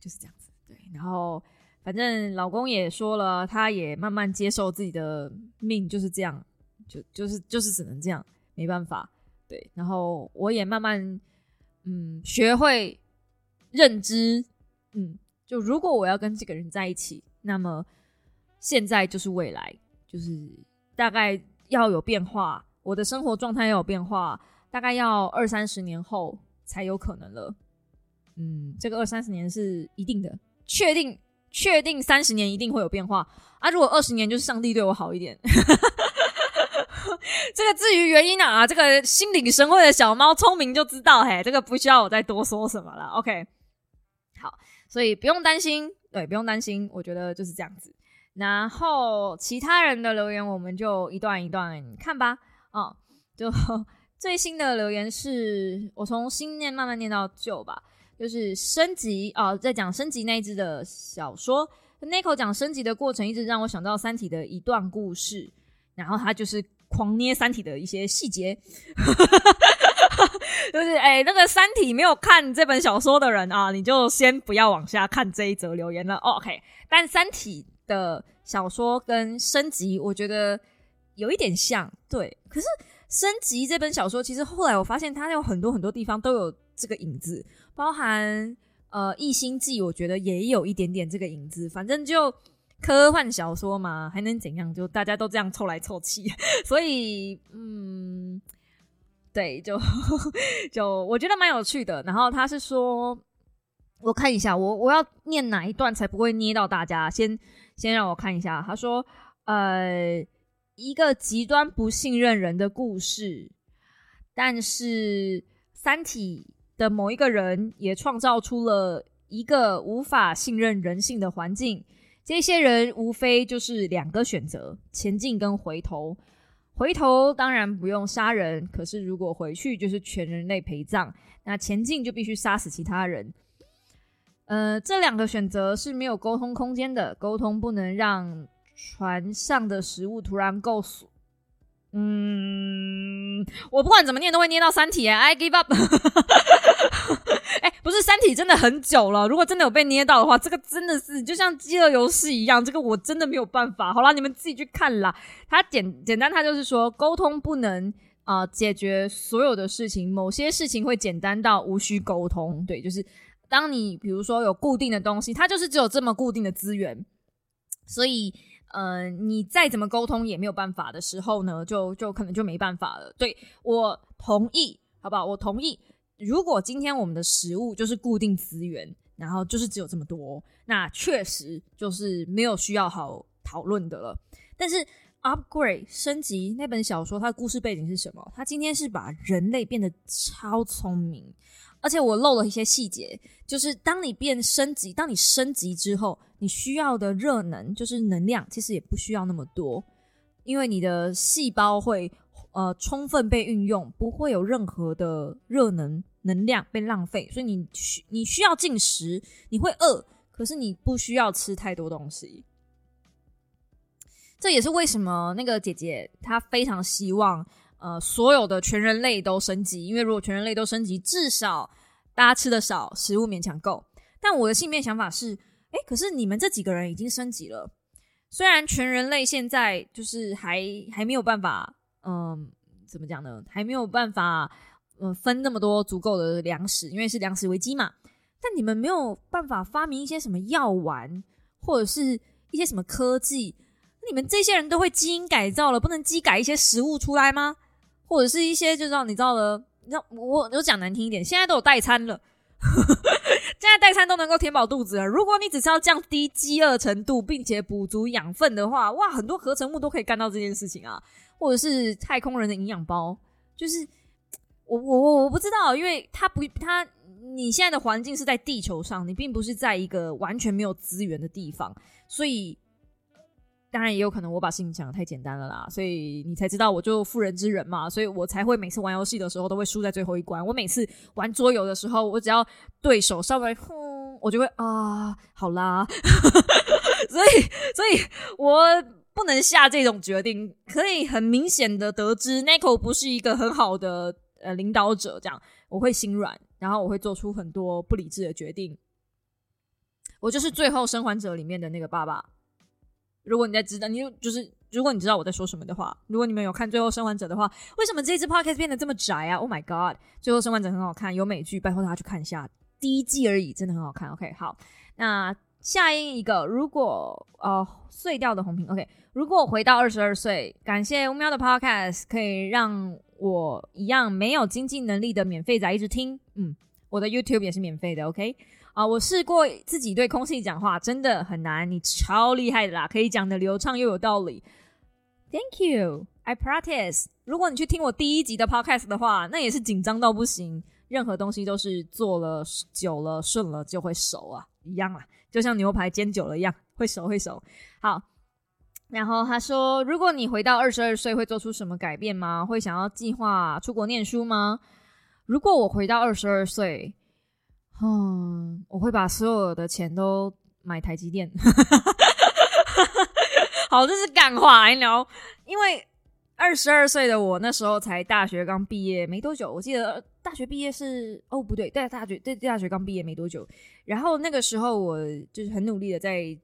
就是这样子。对，然后反正老公也说了，他也慢慢接受自己的命就是这样，就就是就是只能这样。没办法，对，然后我也慢慢，嗯，学会认知，嗯，就如果我要跟这个人在一起，那么现在就是未来，就是大概要有变化，我的生活状态要有变化，大概要二三十年后才有可能了。嗯，这个二三十年是一定的，确定确定三十年一定会有变化啊！如果二十年就是上帝对我好一点。这个至于原因啊，这个心领神会的小猫聪明就知道，嘿，这个不需要我再多说什么了。OK，好，所以不用担心，对，不用担心，我觉得就是这样子。然后其他人的留言，我们就一段一段看吧。哦，就最新的留言是我从新念慢慢念到旧吧，就是升级哦，在讲升级那一只的小说。n i c o 讲升级的过程，一直让我想到《三体》的一段故事，然后他就是。狂捏《三体》的一些细节，就是哎，那个《三体》没有看这本小说的人啊，你就先不要往下看这一则留言了。OK，但《三体》的小说跟升级，我觉得有一点像，对。可是升级这本小说，其实后来我发现它有很多很多地方都有这个影子，包含呃《异星记》，我觉得也有一点点这个影子，反正就。科幻小说嘛，还能怎样？就大家都这样凑来凑去，所以嗯，对，就 就我觉得蛮有趣的。然后他是说，我看一下，我我要念哪一段才不会捏到大家？先先让我看一下。他说，呃，一个极端不信任人的故事，但是三体的某一个人也创造出了一个无法信任人性的环境。这些人无非就是两个选择：前进跟回头。回头当然不用杀人，可是如果回去就是全人类陪葬。那前进就必须杀死其他人。呃，这两个选择是没有沟通空间的，沟通不能让船上的食物突然够死。嗯，我不管怎么念都会念到三体，I give up。哎，不是三体真的很久了。如果真的有被捏到的话，这个真的是就像饥饿游戏一样，这个我真的没有办法。好啦，你们自己去看啦。它简简单，它就是说沟通不能啊解决所有的事情，某些事情会简单到无需沟通。对，就是当你比如说有固定的东西，它就是只有这么固定的资源，所以。呃，你再怎么沟通也没有办法的时候呢，就就可能就没办法了。对我同意，好不好？我同意。如果今天我们的食物就是固定资源，然后就是只有这么多，那确实就是没有需要好讨论的了。但是 upgrade 升级那本小说，它的故事背景是什么？它今天是把人类变得超聪明。而且我漏了一些细节，就是当你变升级，当你升级之后，你需要的热能就是能量，其实也不需要那么多，因为你的细胞会呃充分被运用，不会有任何的热能能量被浪费，所以你需你需要进食，你会饿，可是你不需要吃太多东西。这也是为什么那个姐姐她非常希望，呃，所有的全人类都升级，因为如果全人类都升级，至少大家吃的少，食物勉强够。但我的信念想法是，哎，可是你们这几个人已经升级了，虽然全人类现在就是还还没有办法，嗯，怎么讲呢？还没有办法，嗯，分那么多足够的粮食，因为是粮食危机嘛。但你们没有办法发明一些什么药丸，或者是一些什么科技？你们这些人都会基因改造了，不能机改一些食物出来吗？或者是一些就让你知道的，你知道我我讲难听一点，现在都有代餐了，现在代餐都能够填饱肚子了。如果你只是要降低饥饿程度，并且补足养分的话，哇，很多合成物都可以干到这件事情啊。或者是太空人的营养包，就是我我我我不知道，因为它不它你现在的环境是在地球上，你并不是在一个完全没有资源的地方，所以。当然也有可能我把事情想的太简单了啦，所以你才知道我就妇人之仁嘛，所以我才会每次玩游戏的时候都会输在最后一关。我每次玩桌游的时候，我只要对手稍微哼，我就会啊，好啦。所以，所以我不能下这种决定。可以很明显的得知 n i c o 不是一个很好的呃领导者，这样我会心软，然后我会做出很多不理智的决定。我就是最后生还者里面的那个爸爸。如果你在知道，你就就是如果你知道我在说什么的话，如果你们有看《最后生还者》的话，为什么这支 podcast 变得这么宅啊？Oh my god，《最后生还者》很好看，有美剧，拜托大家去看一下，第一季而已，真的很好看。OK，好，那下一个，如果呃碎掉的红屏，OK，如果回到二十二岁，感谢乌喵的 podcast 可以让我一样没有经济能力的免费仔一直听，嗯，我的 YouTube 也是免费的，OK。啊，我试过自己对空气讲话，真的很难。你超厉害的啦，可以讲的流畅又有道理。Thank you, I practice。如果你去听我第一集的 podcast 的话，那也是紧张到不行。任何东西都是做了久了顺了就会熟啊，一样啊，就像牛排煎久了一样，会熟会熟。好，然后他说，如果你回到二十二岁，会做出什么改变吗？会想要计划出国念书吗？如果我回到二十二岁。嗯，我会把所有的钱都买台积电。好，这是干话，你聊。因为二十二岁的我那时候才大学刚毕业没多久，我记得大学毕业是哦不对，在大学对大学刚毕业没多久。然后那个时候我就是很努力的在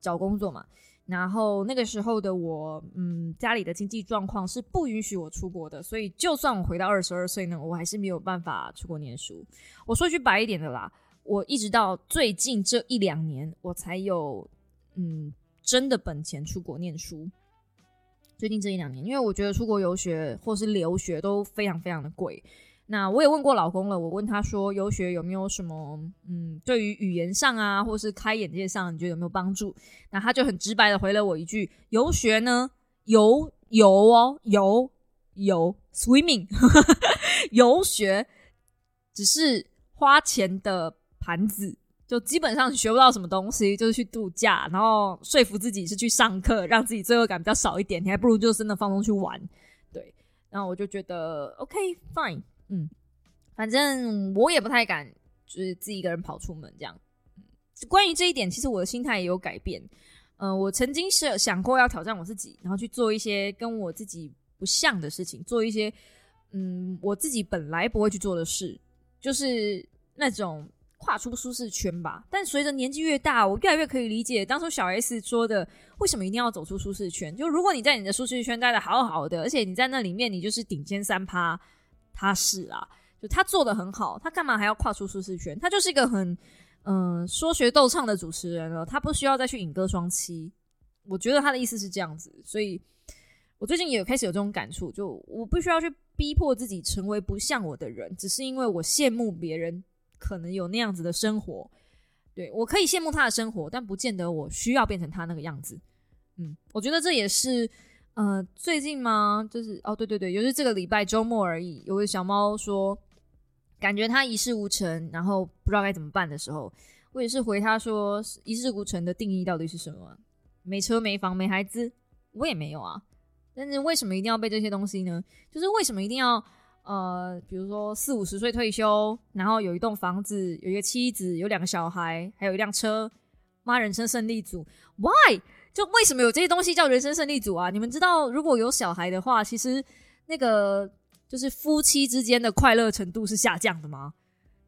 找工作嘛。然后那个时候的我，嗯，家里的经济状况是不允许我出国的，所以就算我回到二十二岁呢，我还是没有办法出国念书。我说句白一点的啦，我一直到最近这一两年，我才有嗯真的本钱出国念书。最近这一两年，因为我觉得出国游学或是留学都非常非常的贵。那我也问过老公了，我问他说游学有没有什么，嗯，对于语言上啊，或是开眼界上，你觉得有没有帮助？那他就很直白的回了我一句：游学呢，游游哦，游游 swimming，游学只是花钱的盘子，就基本上学不到什么东西，就是去度假，然后说服自己是去上课，让自己罪恶感比较少一点，你还不如就真的放松去玩。对，然后我就觉得 OK fine。嗯，反正我也不太敢，就是自己一个人跑出门这样。关于这一点，其实我的心态也有改变。嗯，我曾经是想过要挑战我自己，然后去做一些跟我自己不像的事情，做一些嗯我自己本来不会去做的事，就是那种跨出舒适圈吧。但随着年纪越大，我越来越可以理解当初小 S 说的，为什么一定要走出舒适圈？就如果你在你的舒适圈待的好好的，而且你在那里面你就是顶尖三趴。他是啊，就他做的很好，他干嘛还要跨出舒适圈？他就是一个很嗯说学逗唱的主持人了，他不需要再去引歌双栖。我觉得他的意思是这样子，所以我最近也开始有这种感触，就我不需要去逼迫自己成为不像我的人，只是因为我羡慕别人可能有那样子的生活。对我可以羡慕他的生活，但不见得我需要变成他那个样子。嗯，我觉得这也是。呃，最近吗？就是哦，对对对，就是这个礼拜周末而已。有个小猫说，感觉它一事无成，然后不知道该怎么办的时候，我也是回他说，一事无成的定义到底是什么？没车没房没孩子，我也没有啊。但是为什么一定要背这些东西呢？就是为什么一定要呃，比如说四五十岁退休，然后有一栋房子，有一个妻子，有两个小孩，还有一辆车，妈，人生胜利组，Why？就为什么有这些东西叫人生胜利组啊？你们知道，如果有小孩的话，其实那个就是夫妻之间的快乐程度是下降的吗？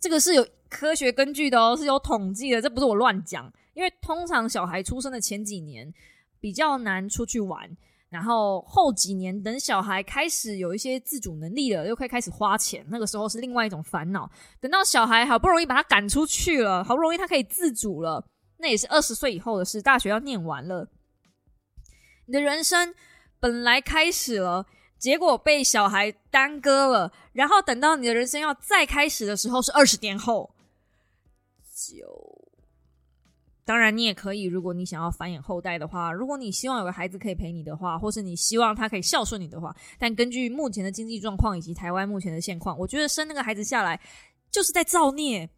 这个是有科学根据的哦，是有统计的，这不是我乱讲。因为通常小孩出生的前几年比较难出去玩。然后后几年，等小孩开始有一些自主能力了，又可以开始花钱，那个时候是另外一种烦恼。等到小孩好不容易把他赶出去了，好不容易他可以自主了，那也是二十岁以后的事。大学要念完了，你的人生本来开始了，结果被小孩耽搁了。然后等到你的人生要再开始的时候，是二十年后。就。当然，你也可以，如果你想要繁衍后代的话，如果你希望有个孩子可以陪你的话，或是你希望他可以孝顺你的话，但根据目前的经济状况以及台湾目前的现况，我觉得生那个孩子下来就是在造孽，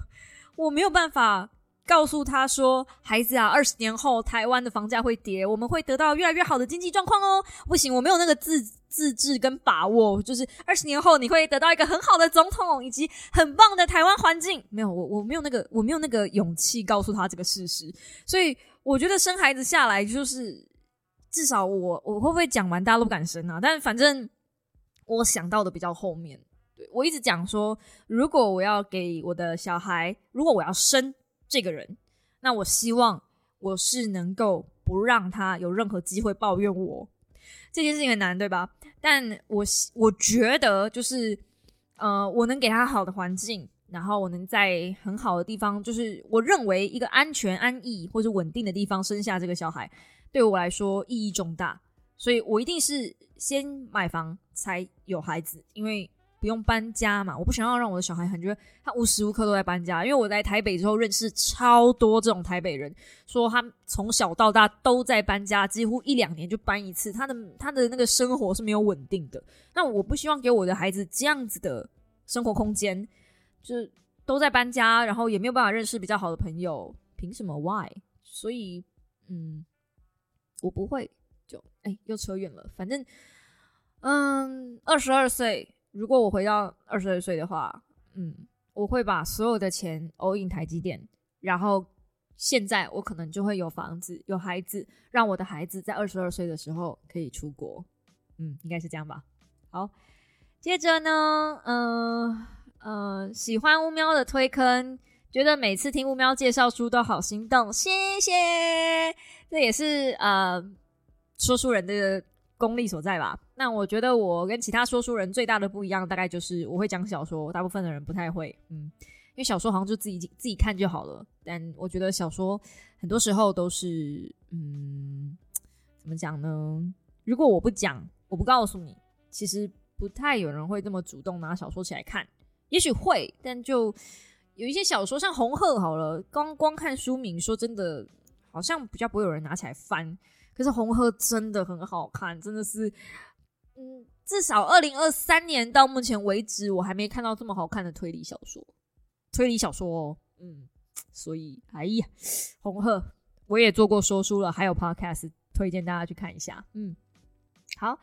我没有办法。告诉他说：“孩子啊，二十年后台湾的房价会跌，我们会得到越来越好的经济状况哦。”不行，我没有那个自自制跟把握，就是二十年后你会得到一个很好的总统以及很棒的台湾环境。没有，我我没有那个我没有那个勇气告诉他这个事实。所以我觉得生孩子下来，就是至少我我会不会讲完大家都不敢生啊？但反正我想到的比较后面。对我一直讲说，如果我要给我的小孩，如果我要生。这个人，那我希望我是能够不让他有任何机会抱怨我这件事情很难，对吧？但我我觉得就是，呃，我能给他好的环境，然后我能在很好的地方，就是我认为一个安全、安逸或者稳定的地方生下这个小孩，对我来说意义重大，所以我一定是先买房才有孩子，因为。不用搬家嘛？我不想要让我的小孩很觉他无时无刻都在搬家，因为我在台北之后认识超多这种台北人，说他从小到大都在搬家，几乎一两年就搬一次，他的他的那个生活是没有稳定的。那我不希望给我的孩子这样子的生活空间，就都在搬家，然后也没有办法认识比较好的朋友，凭什么？Why？所以，嗯，我不会就哎，又扯远了。反正，嗯，二十二岁。如果我回到二十二岁的话，嗯，我会把所有的钱 all in 台积电，然后现在我可能就会有房子、有孩子，让我的孩子在二十二岁的时候可以出国，嗯，应该是这样吧。好，接着呢，嗯嗯，喜欢乌喵的推坑，觉得每次听乌喵介绍书都好心动，谢谢，这也是呃说书人的。功力所在吧？那我觉得我跟其他说书人最大的不一样，大概就是我会讲小说，大部分的人不太会。嗯，因为小说好像就自己自己看就好了。但我觉得小说很多时候都是，嗯，怎么讲呢？如果我不讲，我不告诉你，其实不太有人会这么主动拿小说起来看。也许会，但就有一些小说，像《红鹤》好了，光光看书名，说真的，好像比较不会有人拿起来翻。可是红鹤真的很好看，真的是，嗯，至少二零二三年到目前为止，我还没看到这么好看的推理小说。推理小说哦，嗯，所以，哎呀，红鹤我也做过说书了，还有 podcast 推荐大家去看一下。嗯，好，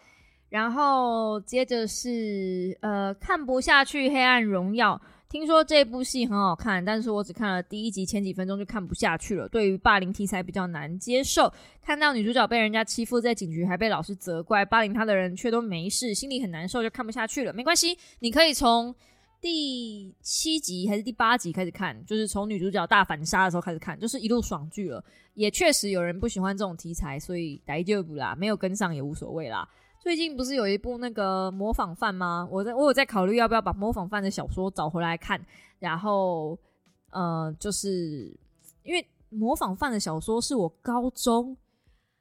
然后接着是呃，看不下去《黑暗荣耀》。听说这部戏很好看，但是我只看了第一集前几分钟就看不下去了。对于霸凌题材比较难接受，看到女主角被人家欺负，在警局还被老师责怪，霸凌她的人却都没事，心里很难受，就看不下去了。没关系，你可以从第七集还是第八集开始看，就是从女主角大反杀的时候开始看，就是一路爽剧了。也确实有人不喜欢这种题材，所以来就不啦，没有跟上也无所谓啦。最近不是有一部那个模仿犯吗？我在我有在考虑要不要把模仿犯的小说找回来看。然后，呃，就是因为模仿犯的小说是我高中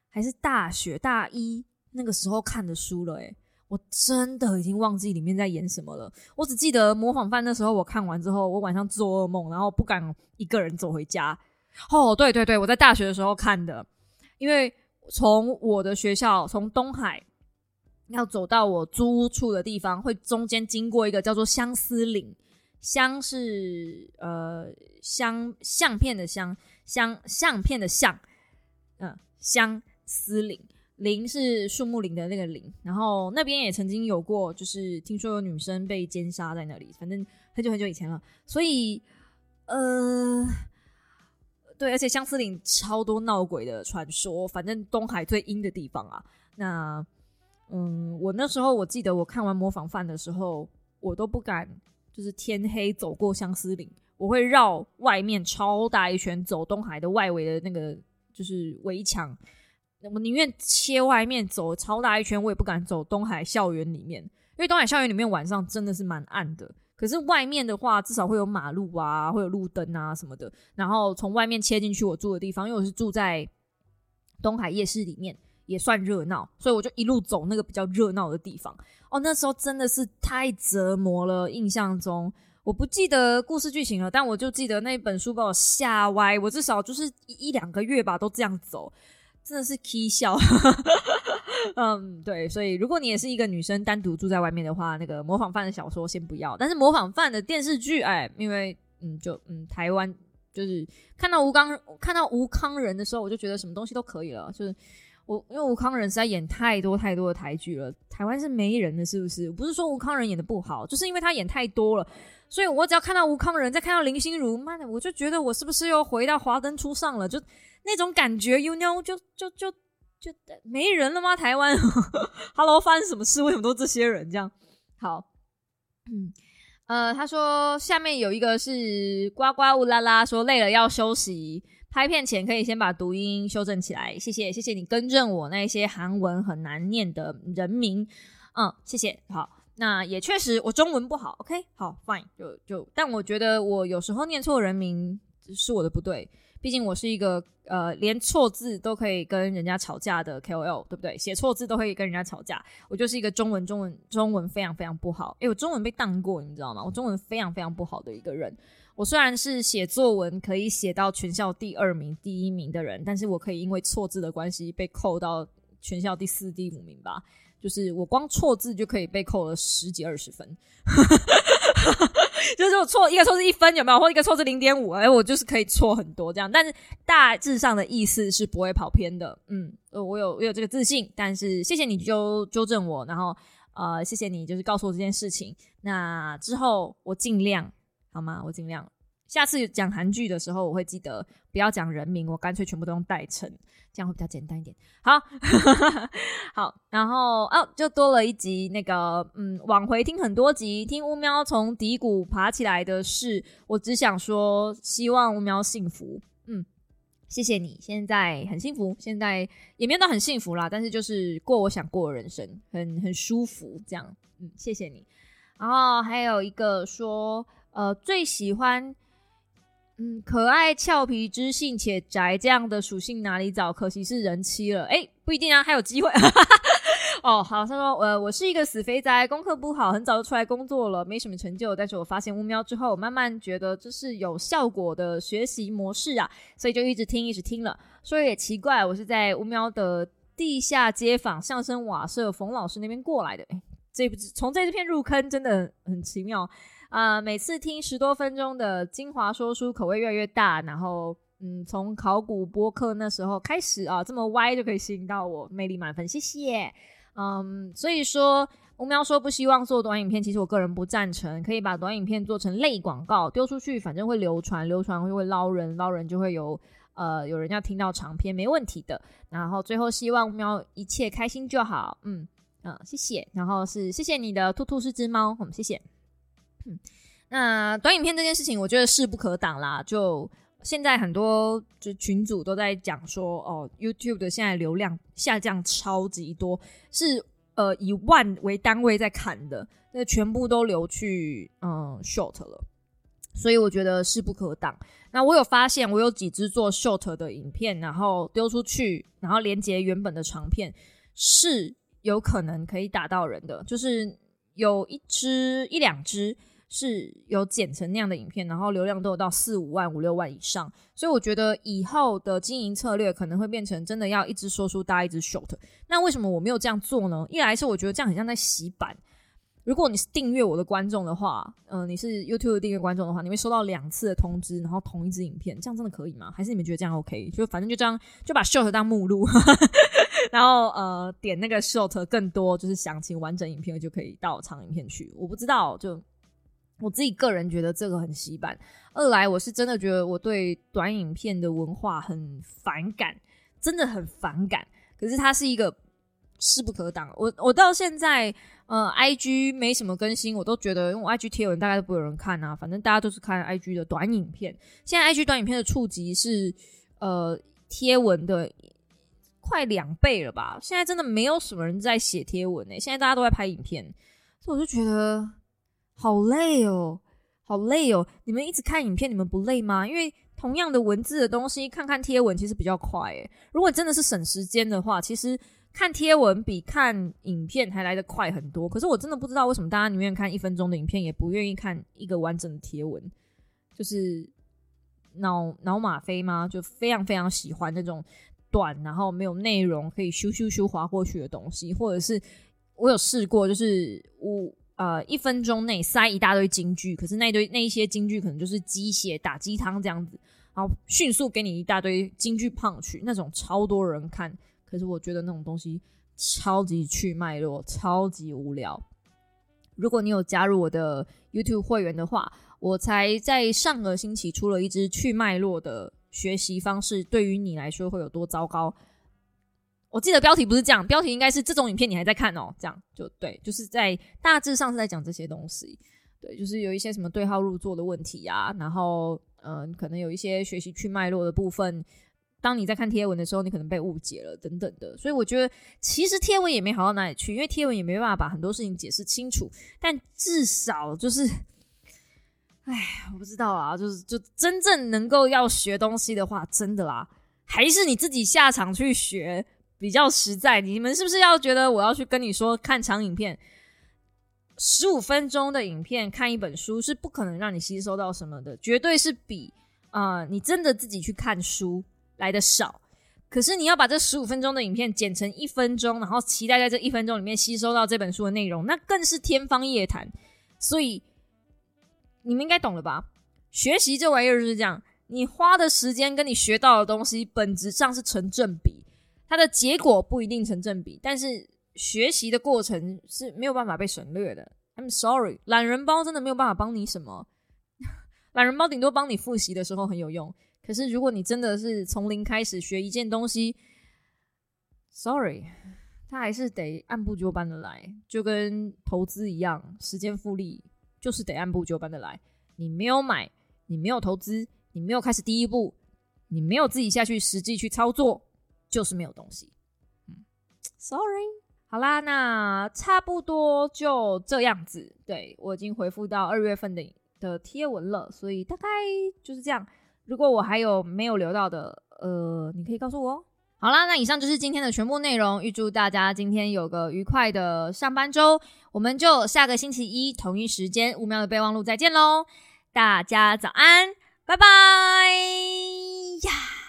还是大学大一那个时候看的书了，诶，我真的已经忘记里面在演什么了。我只记得模仿犯那时候我看完之后，我晚上做噩梦，然后不敢一个人走回家。哦，对对对，我在大学的时候看的，因为从我的学校从东海。要走到我租屋处的地方，会中间经过一个叫做相思岭，相是呃相相片的相相相片的相，嗯相思岭林是树木林的那个林，然后那边也曾经有过，就是听说有女生被奸杀在那里，反正很久很久以前了。所以，呃，对，而且相思岭超多闹鬼的传说，反正东海最阴的地方啊。那，嗯，我那时候我记得我看完模仿犯的时候，我都不敢，就是天黑走过相思岭，我会绕外面超大一圈走东海的外围的那个就是围墙。我宁愿切外面走超大一圈，我也不敢走东海校园里面，因为东海校园里面晚上真的是蛮暗的。可是外面的话，至少会有马路啊，会有路灯啊什么的。然后从外面切进去我住的地方，因为我是住在东海夜市里面，也算热闹，所以我就一路走那个比较热闹的地方。哦，那时候真的是太折磨了。印象中我不记得故事剧情了，但我就记得那本书把我吓歪。我至少就是一两个月吧，都这样走。真的是 k 笑，嗯，对，所以如果你也是一个女生，单独住在外面的话，那个模仿犯的小说先不要。但是模仿犯的电视剧，哎，因为嗯，就嗯，台湾就是看到吴刚看到吴康人的时候，我就觉得什么东西都可以了。就是我因为吴康仁实在演太多太多的台剧了，台湾是没人的，是不是？不是说吴康仁演的不好，就是因为他演太多了，所以我只要看到吴康仁，再看到林心如，妈的，我就觉得我是不是又回到华灯初上了？就。那种感觉，you know，就就就就没人了吗？台湾，Hello，发生什么事？为什么都这些人这样？好，嗯，呃，他说下面有一个是呱呱乌拉拉，说累了要休息，拍片前可以先把读音修正起来，谢谢，谢谢你更正我那些韩文很难念的人名，嗯，谢谢。好，那也确实我中文不好，OK，好，Fine，就就，但我觉得我有时候念错人名是我的不对。毕竟我是一个呃，连错字都可以跟人家吵架的 KOL，对不对？写错字都可以跟人家吵架。我就是一个中文、中文、中文非常非常不好。诶，我中文被当过，你知道吗？我中文非常非常不好的一个人。我虽然是写作文可以写到全校第二名、第一名的人，但是我可以因为错字的关系被扣到全校第四、第五名吧。就是我光错字就可以被扣了十几二十分，就是我错一个错字一分有没有，或一个错字零点五，哎，我就是可以错很多这样，但是大致上的意思是不会跑偏的，嗯，呃，我有我有这个自信，但是谢谢你纠纠正我，然后呃，谢谢你就是告诉我这件事情，那之后我尽量好吗？我尽量。下次讲韩剧的时候，我会记得不要讲人名，我干脆全部都用代称，这样会比较简单一点。好，好，然后哦，就多了一集那个，嗯，往回听很多集，听乌喵从低谷爬起来的事。我只想说，希望乌喵幸福。嗯，谢谢你，现在很幸福，现在也没有到很幸福啦，但是就是过我想过的人生，很很舒服，这样。嗯，谢谢你。然后还有一个说，呃，最喜欢。嗯，可爱、俏皮、知性且宅这样的属性哪里找？可惜是人妻了。哎，不一定啊，还有机会。哦，好，他说，呃，我是一个死肥宅，功课不好，很早就出来工作了，没什么成就。但是我发现乌喵之后，我慢慢觉得这是有效果的学习模式啊，所以就一直听，一直听了。说也奇怪，我是在乌喵的地下街坊相声瓦舍冯老师那边过来的。哎，这从这片入坑真的很奇妙。啊，每次听十多分钟的精华说书，口味越来越大。然后，嗯，从考古播客那时候开始啊，这么歪就可以吸引到我，魅力满分，谢谢。嗯，所以说，吴喵说不希望做短影片，其实我个人不赞成。可以把短影片做成类广告，丢出去，反正会流传，流传就会捞人，捞人就会有呃有人要听到长篇，没问题的。然后最后希望喵一切开心就好。嗯嗯，谢谢。然后是谢谢你的兔兔是只猫，我们谢谢。那短影片这件事情，我觉得势不可挡啦。就现在很多就群主都在讲说，哦，YouTube 的现在流量下降超级多，是呃以万为单位在砍的，那全部都流去嗯 short 了。所以我觉得势不可挡。那我有发现，我有几支做 short 的影片，然后丢出去，然后连接原本的长片，是有可能可以打到人的，就是有一支一两支。是有剪成那样的影片，然后流量都有到四五万、五六万以上，所以我觉得以后的经营策略可能会变成真的要一直说书搭一直 short。那为什么我没有这样做呢？一来是我觉得这样很像在洗版，如果你是订阅我的观众的话，嗯、你是 YouTube 订阅观众的话，你会收到两次的通知，然后同一支影片，这样真的可以吗？还是你们觉得这样 OK？就反正就这样，就把 short 当目录，然后呃点那个 short 更多就是详情完整影片就可以到长影片去。我不知道，就我自己个人觉得这个很洗版。二来我是真的觉得我对短影片的文化很反感，真的很反感。可是它是一个势不可挡。我我到现在呃，IG 没什么更新，我都觉得，因为我 IG 贴文大概都不有人看啊，反正大家都是看 IG 的短影片。现在 IG 短影片的触及是呃贴文的快两倍了吧？现在真的没有什么人在写贴文诶、现在大家都在拍影片，所以我就觉得好累哦，好累哦！你们一直看影片，你们不累吗？因为同样的文字的东西，看看贴文其实比较快诶。如果真的是省时间的话，其实看贴文比看影片还来得快很多。可是我真的不知道为什么大家宁愿看一分钟的影片，也不愿意看一个完整的贴文，就是脑脑吗啡吗？就非常非常喜欢那种短，然后没有内容，可以咻咻咻划过去的东西，或者是我有试过，就是我呃一分钟内塞一大堆金句，可是那堆那一些金句可能就是鸡血打鸡汤这样子，然后迅速给你一大堆金句胖去那种超多人看，可是我觉得那种东西超级去脉络，超级无聊。如果你有加入我的 YouTube 会员的话，我才在上个星期出了一支去脉络的学习方式，对于你来说会有多糟糕？我记得标题不是这样，标题应该是这种影片你还在看哦，这样就对，就是在大致上是在讲这些东西，对，就是有一些什么对号入座的问题啊，然后嗯、可能有一些学习去脉络的部分，当你在看贴文的时候，你可能被误解了等等的，所以我觉得其实贴文也没好到哪里去，因为贴文也没办法把很多事情解释清楚，但至少就是。哎，我不知道啊，就是就真正能够要学东西的话，真的啦，还是你自己下场去学比较实在。你们是不是要觉得我要去跟你说看长影片，十五分钟的影片看一本书是不可能让你吸收到什么的，绝对是比啊、你真的自己去看书来的少。可是你要把这十五分钟的影片剪成一分钟，然后期待在这一分钟里面吸收到这本书的内容，那更是天方夜谭。所以你们应该懂了吧？学习这玩意儿就是这样，你花的时间跟你学到的东西本质上是成正比，它的结果不一定成正比，但是学习的过程是没有办法被省略的。I'm sorry，懒人包真的没有办法帮你什么，懒人包顶多帮你复习的时候很有用。可是如果你真的是从零开始学一件东西，sorry，它还是得按部就班的来，就跟投资一样，时间复利就是得按部就班的来。你没有买，你没有投资，你没有开始第一步，你没有自己下去实际去操作，就是没有东西。嗯，sorry。好啦，那差不多就这样子。对我已经回复到二月份的的贴文了，所以大概就是这样。如果我还有没有留到的，呃，你可以告诉我哦。好啦，那以上就是今天的全部内容。预祝大家今天有个愉快的上班周，我们就下个星期一同一时间五秒的备忘录再见喽！大家早安，拜拜呀。